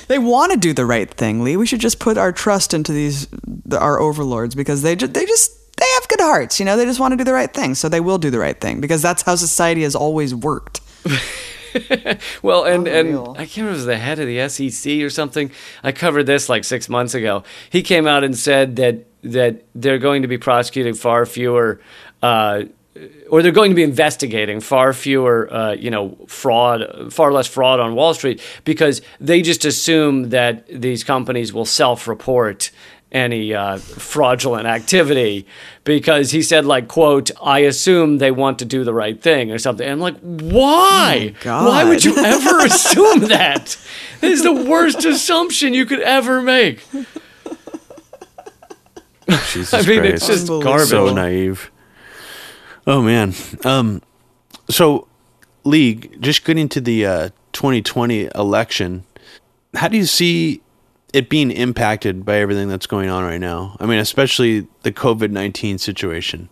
They want to do the right thing, Lee. We should just put our trust into these our overlords because they just they just they have good hearts, you know. They just want to do the right thing, so they will do the right thing because that's how society has always worked. well, and and I can't remember was the head of the SEC or something. I covered this like six months ago. He came out and said that that they're going to be prosecuting far fewer uh, or they're going to be investigating far fewer, uh, you know, fraud, far less fraud on Wall Street because they just assume that these companies will self-report any uh, fraudulent activity because he said like quote i assume they want to do the right thing or something. And i'm like why? Oh why would you ever assume that? That is the worst assumption you could ever make. Jesus i mean Christ. it's just garbage. So naive Oh man. Um, so league just getting to the uh, 2020 election. How do you see it being impacted by everything that's going on right now? I mean, especially the COVID 19 situation.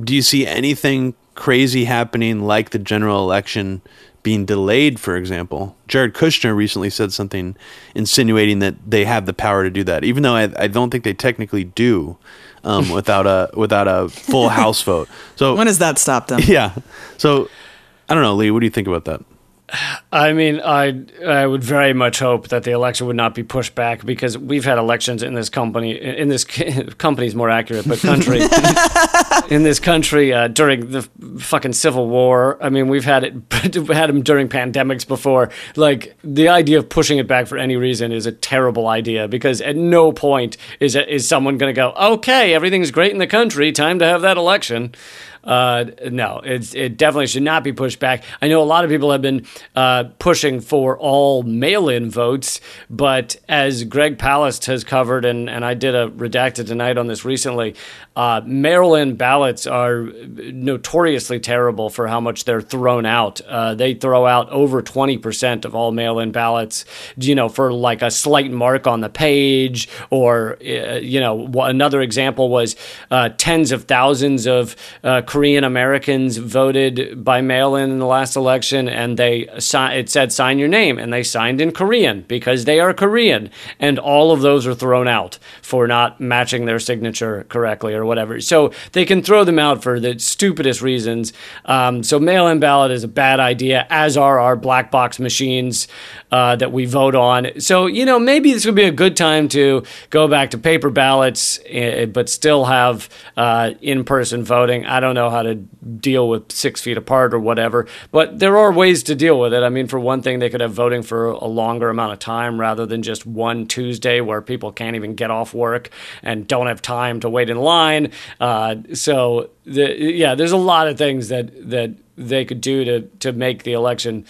Do you see anything crazy happening like the general election being delayed, for example? Jared Kushner recently said something insinuating that they have the power to do that, even though I, I don't think they technically do um, without a without a full House vote. So when has that stopped them? Yeah. So I don't know, Lee. What do you think about that? I mean, I I would very much hope that the election would not be pushed back because we've had elections in this company in this company's more accurate, but country in this country uh, during the fucking civil war. I mean, we've had it had them during pandemics before. Like the idea of pushing it back for any reason is a terrible idea because at no point is is someone going to go, okay, everything's great in the country, time to have that election. Uh, no, it's, it definitely should not be pushed back. I know a lot of people have been uh, pushing for all mail in votes, but as Greg Palast has covered, and, and I did a redacted tonight on this recently, uh, Maryland ballots are notoriously terrible for how much they're thrown out. Uh, they throw out over 20% of all mail in ballots, you know, for like a slight mark on the page. Or, uh, you know, another example was uh, tens of thousands of uh, Korean Americans voted by mail in in the last election, and they it said sign your name, and they signed in Korean because they are Korean. And all of those are thrown out for not matching their signature correctly or whatever. So they can throw them out for the stupidest reasons. Um, so mail in ballot is a bad idea, as are our black box machines uh, that we vote on. So, you know, maybe this would be a good time to go back to paper ballots, uh, but still have uh, in person voting. I don't know how to deal with six feet apart or whatever, but there are ways to deal with it. I mean, for one thing, they could have voting for a longer amount of time rather than just one Tuesday where people can't even get off work and don't have time to wait in line. Uh, so the, yeah, there's a lot of things that that they could do to to make the election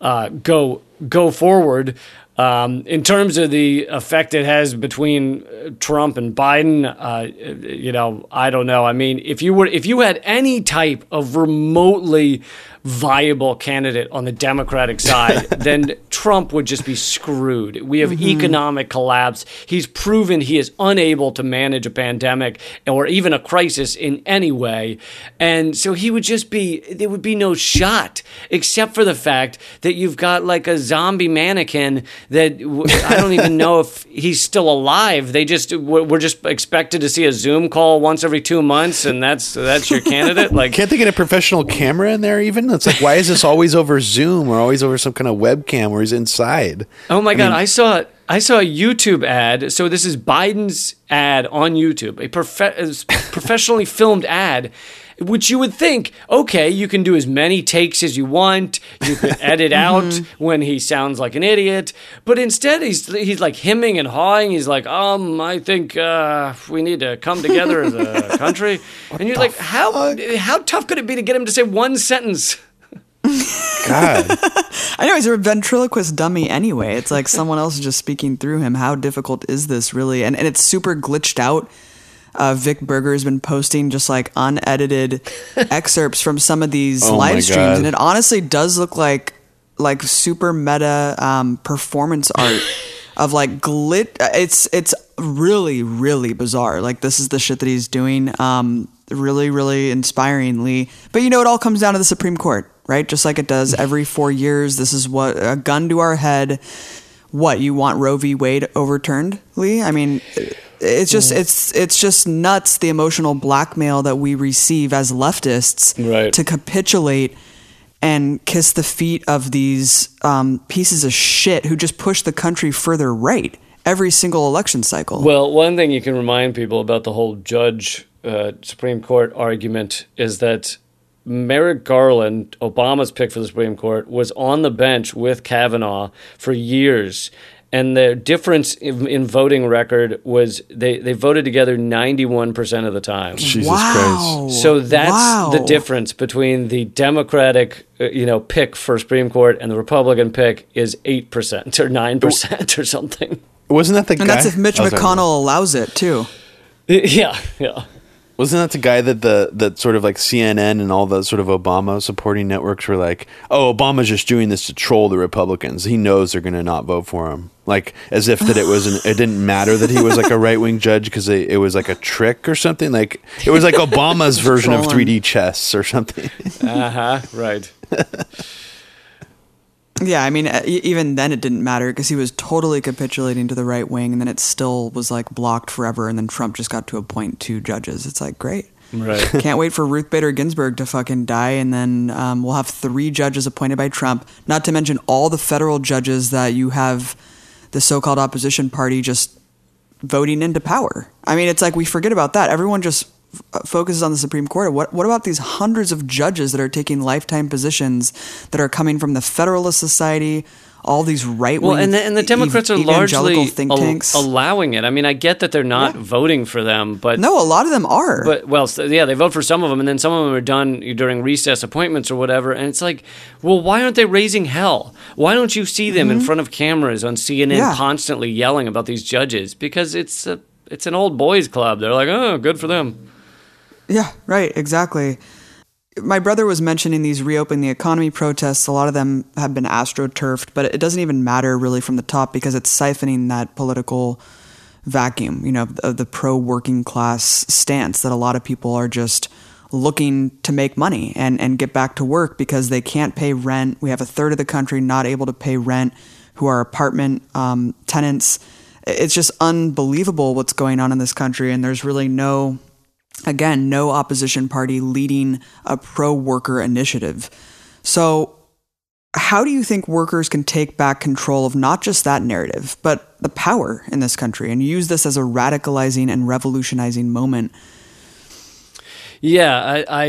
uh, go go forward. Um, in terms of the effect it has between Trump and Biden, uh, you know, I don't know. I mean, if you were if you had any type of remotely viable candidate on the Democratic side, then Trump would just be screwed. We have mm-hmm. economic collapse. He's proven he is unable to manage a pandemic or even a crisis in any way. And so he would just be, there would be no shot, except for the fact that you've got like a zombie mannequin that I don't even know if he's still alive. They just, we're just expected to see a Zoom call once every two months, and that's, that's your candidate. Like, can't they get a professional camera in there even? It's like, why is this always over Zoom or always over some kind of webcam where he's inside? Oh my I god, mean, I saw I saw a YouTube ad. So this is Biden's ad on YouTube, a prof- professionally filmed ad which you would think, okay, you can do as many takes as you want. You can edit out mm-hmm. when he sounds like an idiot. But instead, he's he's like hemming and hawing. He's like, um, I think uh, we need to come together as a country. and you're like, fuck? how how tough could it be to get him to say one sentence? God. I know he's a ventriloquist dummy anyway. It's like someone else is just speaking through him. How difficult is this really? And and it's super glitched out uh, Vic Berger has been posting just like unedited excerpts from some of these oh live streams, and it honestly does look like like super meta um, performance art of like glit. It's it's really really bizarre. Like this is the shit that he's doing. Um, really really inspiringly, but you know it all comes down to the Supreme Court, right? Just like it does every four years. This is what a gun to our head. What you want Roe v. Wade overturned, Lee? I mean, it's just mm. it's it's just nuts the emotional blackmail that we receive as leftists right. to capitulate and kiss the feet of these um, pieces of shit who just push the country further right every single election cycle. Well, one thing you can remind people about the whole judge uh, Supreme Court argument is that Merrick Garland, Obama's pick for the Supreme Court, was on the bench with Kavanaugh for years and the difference in, in, voting record was they, they voted together 91% of the time. Jesus wow. Christ. So that's wow. the difference between the Democratic, uh, you know, pick for Supreme Court and the Republican pick is 8% or 9% or something. Wasn't that the and guy? And that's if Mitch oh, McConnell allows it, too. Yeah, yeah. Wasn't that the guy that the that sort of like CNN and all the sort of Obama supporting networks were like, "Oh, Obama's just doing this to troll the Republicans. He knows they're going to not vote for him." Like as if that it was an, it didn't matter that he was like a right wing judge because it, it, was like a trick or something. Like it was like Obama's version of 3D chess or something. uh huh. Right. Yeah, I mean, even then it didn't matter because he was totally capitulating to the right wing, and then it still was like blocked forever. And then Trump just got to appoint two judges. It's like great. Right. Can't wait for Ruth Bader Ginsburg to fucking die, and then um, we'll have three judges appointed by Trump. Not to mention all the federal judges that you have the so-called opposition party just voting into power. I mean, it's like we forget about that. Everyone just f- focuses on the Supreme Court. What what about these hundreds of judges that are taking lifetime positions that are coming from the Federalist Society? All these right wing, Well, and the, and the Democrats are largely think al- tanks. allowing it. I mean, I get that they're not Yeah. voting for them, but no, a lot of them are. But well, so, yeah, they vote for some of them, and then some of them are done during recess appointments or whatever. And it's like, well, why aren't they raising hell? Why don't you see them in front of cameras on CNN Mm-hmm. Yeah. constantly yelling about these judges? Because it's a it's an old boys club. They're like, oh, good for them. Yeah, right, exactly. My brother was mentioning these reopen the economy protests. A lot of them have been astroturfed, but it doesn't even matter really from the top because it's siphoning that political vacuum, you know, of the pro working class stance that a lot of people are just looking to make money and, and get back to work because they can't pay rent. We have a third of the country not able to pay rent who are apartment um, tenants. It's just unbelievable what's going on in this country, and there's really no again, no opposition party leading a pro worker initiative. So, how do you think workers can take back control of not just that narrative, but the power in this country and use this as a radicalizing and revolutionizing moment? Yeah, I, I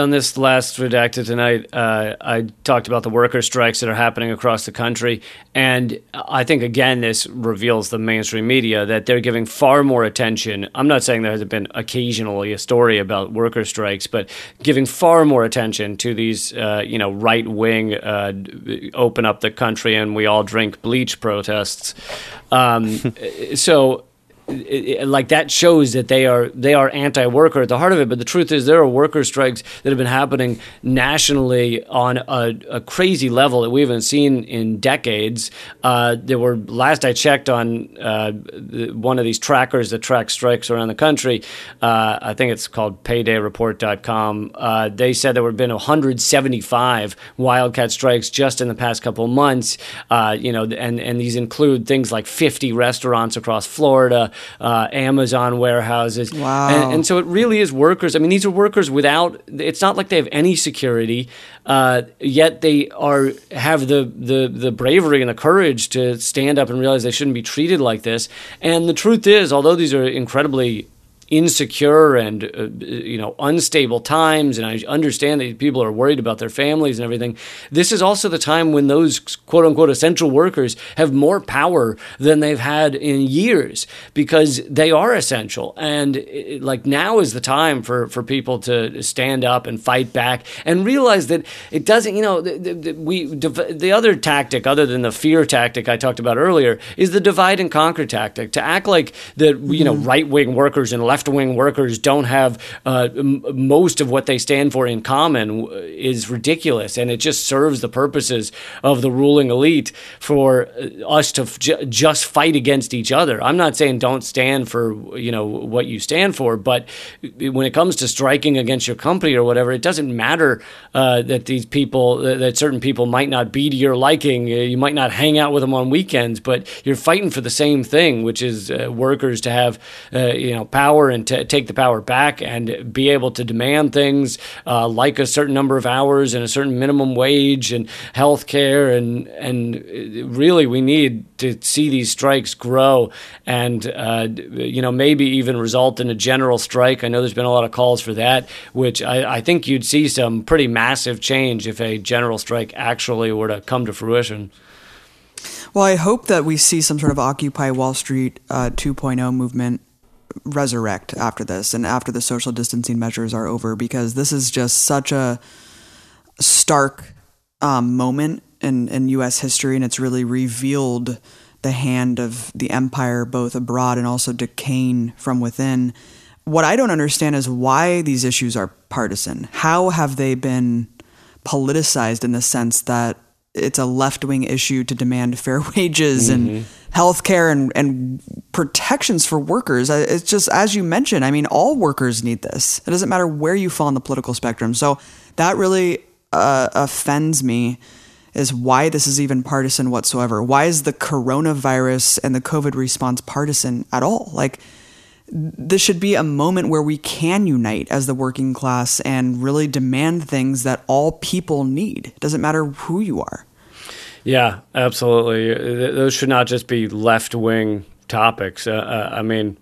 on this last redacted tonight, uh, I talked about the worker strikes that are happening across the country, and I think again this reveals the mainstream media that they're giving far more attention. I'm not saying there hasn't been occasionally a story about worker strikes, but giving far more attention to these, uh, you know, right wing, uh, open up the country and we all drink bleach protests. Um, so it, it- like that shows that they are they are anti-worker at the heart of it. But the truth is, there are worker strikes that have been happening nationally on a, a crazy level that we haven't seen in decades. Uh, there were last I checked on uh, the- one of these trackers that tracks strikes around the country. Uh, I think it's called PaydayReport.com. Uh, they said there have been 175 wildcat strikes just in the past couple months. Uh, you know, and and these include things like 50 restaurants across Florida, uh, Amazon warehouses. Wow. And, and so it really is workers. I mean, these are workers without. It's not like they have any security. Uh, yet they are have the, the the bravery and the courage to stand up and realize they shouldn't be treated like this. And the truth is, although these are incredibly insecure and uh, you know unstable times and I understand that people are worried about their families and everything. This is also the time when those quote unquote essential workers have more power than they've had in years because they are essential. And it, like now is the time for for people to stand up and fight back and realize that it doesn't you know the, the, we the other tactic other than the fear tactic I talked about earlier is the divide and conquer tactic. To act like that you know right wing workers and left wing workers don't have uh, m- most of what they stand for in common is ridiculous and it just serves the purposes of the ruling elite for uh, us to f- just fight against each other. I'm not saying don't stand for you know what you stand for, but when it comes to striking against your company or whatever, it doesn't matter uh, that these people that that certain people might not be to your liking. Uh, You might not hang out with them on weekends, but you're fighting for the same thing, which is uh, workers to have uh, you know power and to take the power back and be able to demand things uh, like a certain number of hours and a certain minimum wage and health care and and uh, really we need to see these strikes grow and uh, you know maybe even result in a general strike. I know there's been a lot of calls for that, which I, I think you'd see some pretty massive change if a general strike actually were to come to fruition. Well, I hope that we see some sort of Occupy Wall Street uh, 2.0 movement resurrect after this and after the social distancing measures are over because this is just such a stark um, moment in, in U.S. history and it's really revealed the hand of the empire both abroad and also decaying from within. What I don't understand is why these issues are partisan. How have they been politicized in the sense that it's a left wing issue to demand fair wages and health care and, and protections for workers. It's just, as you mentioned, I mean, all workers need this. It doesn't matter where you fall on the political spectrum. So that really uh, offends me is why this is even partisan whatsoever. Why is the coronavirus and the COVID response partisan at all? Like, this should be a moment where we can unite as the working class and really demand things that all people need. It doesn't matter who you are. Yeah, absolutely. Those should not just be left wing topics. Uh, uh, I mean,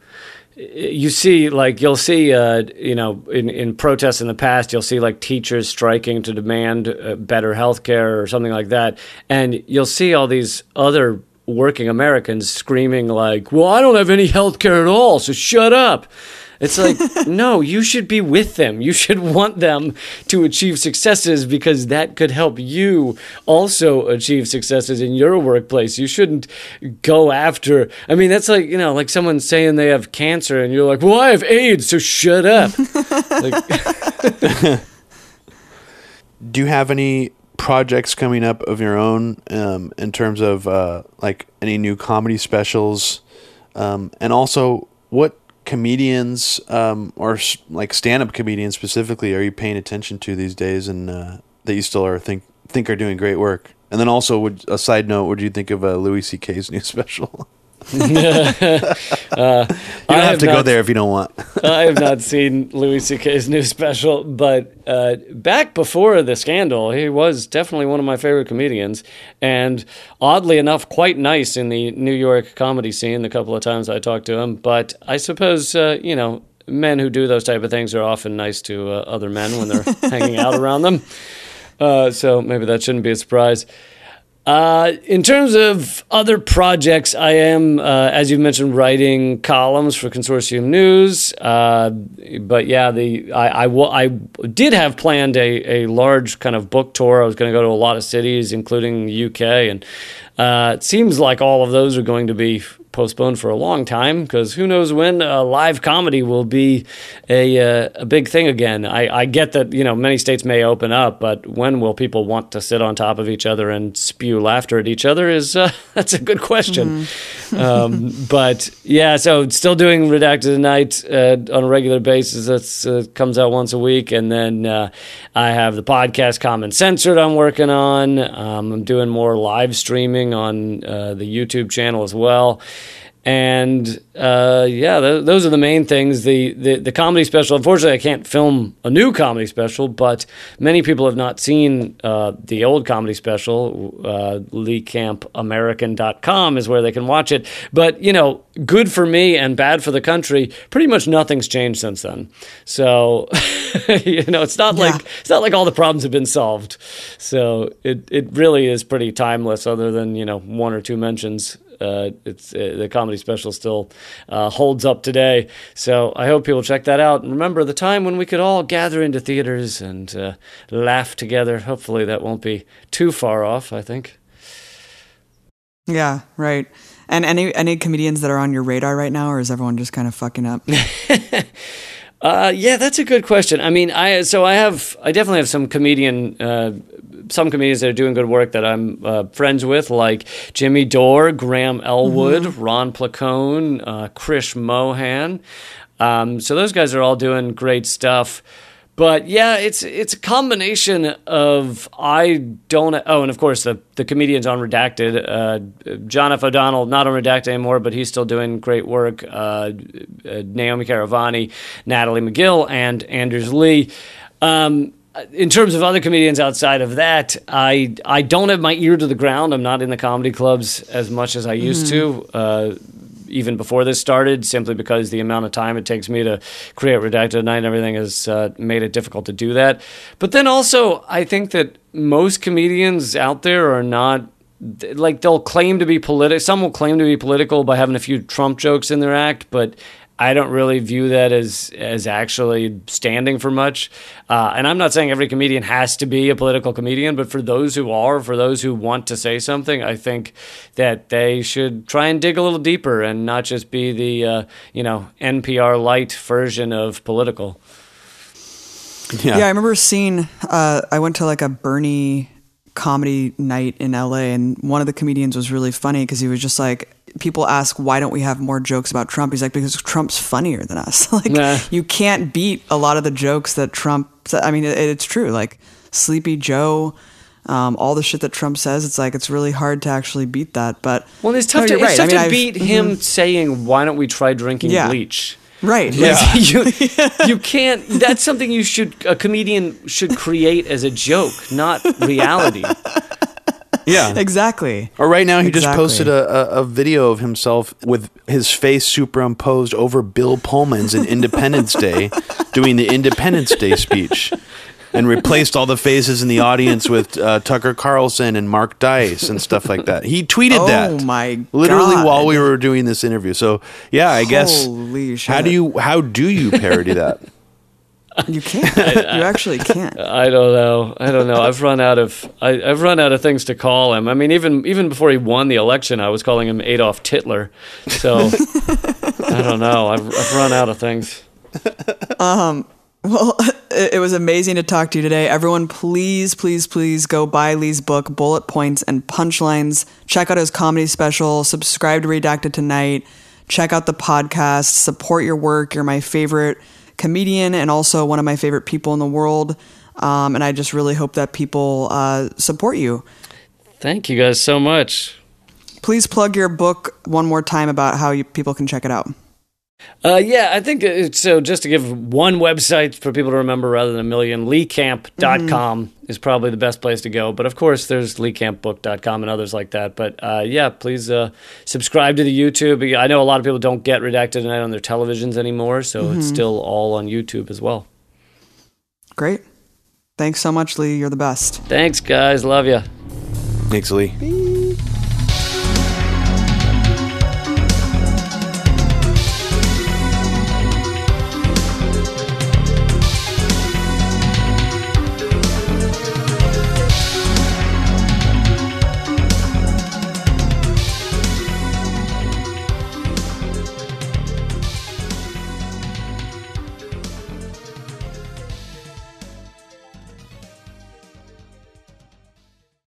you see, like, you'll see, uh, you know, in, in protests in the past, you'll see like teachers striking to demand uh, better health care or something like that. And you'll see all these other working Americans screaming, like, well, I don't have any health care at all, so shut up. It's like, no, you should be with them. You should want them to achieve successes because that could help you also achieve successes in your workplace. You shouldn't go after. I mean, that's like, you know, like someone saying they have cancer and you're like, well, I have AIDS, so shut up. like, Do you have any projects coming up of your own um, in terms of uh, like any new comedy specials? Um, and also, what comedians um, or like stand-up comedians specifically are you paying attention to these days and uh, that you still are think think are doing great work and then also would a side note what do you think of uh, louis ck's new special uh, you don't have to not, go there if you don't want. I have not seen Louis C.K.'s new special, but uh, back before the scandal, he was definitely one of my favorite comedians, and oddly enough, quite nice in the New York comedy scene. The couple of times I talked to him, but I suppose uh, you know men who do those type of things are often nice to uh, other men when they're hanging out around them. Uh, so maybe that shouldn't be a surprise. Uh, in terms of other projects, I am, uh, as you mentioned, writing columns for Consortium News. Uh, but yeah, the I, I, I, did have planned a, a large kind of book tour. I was going to go to a lot of cities, including the UK, and uh, it seems like all of those are going to be postponed for a long time because who knows when uh, live comedy will be a, uh, a big thing again. I, I, get that you know many states may open up, but when will people want to sit on top of each other and spew laughter at each other? Is uh, that's a good question. Mm-hmm. um, but yeah, so still doing redacted tonight uh, on a regular basis. That uh, comes out once a week, and then uh, I have the podcast Common Censored. I'm working on. Um, I'm doing more live streaming on the YouTube channel as well and uh, yeah, th- those are the main things. The, the the comedy special. Unfortunately, I can't film a new comedy special, but many people have not seen uh, the old comedy special. Uh, LeeCampAmerican.com is where they can watch it. But you know, good for me and bad for the country. Pretty much nothing's changed since then. So you know, it's not yeah. like it's not like all the problems have been solved. So it it really is pretty timeless, other than you know one or two mentions uh, it's uh, the comedy special still uh, holds up today. So I hope people check that out and remember the time when we could all gather into theaters and uh, laugh together. Hopefully that won't be too far off. I think. Yeah. Right. And any any comedians that are on your radar right now, or is everyone just kind of fucking up? Uh, yeah, that's a good question. I mean, I so I have I definitely have some comedian uh, some comedians that are doing good work that I'm uh, friends with, like Jimmy Dore, Graham Elwood, mm-hmm. Ron Placone, uh, Chris Mohan. Um, so those guys are all doing great stuff. But yeah, it's it's a combination of I don't oh, and of course the the comedians on Redacted, uh, John F. O'Donnell not on Redacted anymore, but he's still doing great work. Uh, uh, Naomi Karavani, Natalie McGill, and Anders Lee. Um, in terms of other comedians outside of that, I I don't have my ear to the ground. I'm not in the comedy clubs as much as I used mm. to. Uh, even before this started, simply because the amount of time it takes me to create redacted night and everything has uh, made it difficult to do that. But then also, I think that most comedians out there are not like they'll claim to be political. Some will claim to be political by having a few Trump jokes in their act, but I don't really view that as as actually standing for much. Uh, and I'm not saying every comedian has to be a political comedian, but for those who are, for those who want to say something, I think that they should try and dig a little deeper and not just be the uh, you know NPR light version of political. Yeah, yeah I remember seeing. Uh, I went to like a Bernie comedy night in LA, and one of the comedians was really funny because he was just like people ask why don't we have more jokes about Trump? He's like because Trump's funnier than us. like nah. you can't beat a lot of the jokes that Trump. I mean, it, it's true. Like Sleepy Joe. Um, all the shit that Trump says, it's like it's really hard to actually beat that. But well, it's tough no, to, it's tough I mean, to beat I've, him mm-hmm. saying, "Why don't we try drinking yeah. bleach?" Right. Yeah. you, you can't. That's something you should. A comedian should create as a joke, not reality. Yeah. Exactly. Or right now, he just posted a, a, a video of himself with his face superimposed over Bill Pullman's in Independence Day, doing the Independence Day speech, and replaced all the faces in the audience with uh, Tucker Carlson and Mark Dice and stuff like that. He tweeted Oh that my literally God. while we were doing this interview. So yeah, I guess Holy how do you how do you parody that? You can't. you actually can't. I don't know. I don't know. I've run out of. I, I've run out of things to call him. I mean, even even before he won the election, I was calling him Adolf Titler. So I don't know. I've, I've run out of things. Um. Well, it it was amazing to talk to you today. Everyone, please, please, please go buy Lee's book, Bullet Points and Punchlines. Check out his comedy special. Subscribe to Redacted Tonight. Check out the podcast. Support your work. You're my favorite comedian and also one of my favorite people in the world. Um, and I just really hope that people uh, support you. Thank you guys so much. Please plug your book one more time about how you, people can check it out. Uh, yeah, I think it's, so. Just to give one website for people to remember rather than a million, leecamp.com is probably the best place to go. But of course, there's leecampbook.com and others like that. But uh, yeah, please uh, subscribe to the YouTube. I know a lot of people don't get Redacted Tonight on their televisions anymore, so it's still all on YouTube as well. Great. Thanks so much, Lee. You're the best. Thanks, guys. Love you. Thanks, Lee.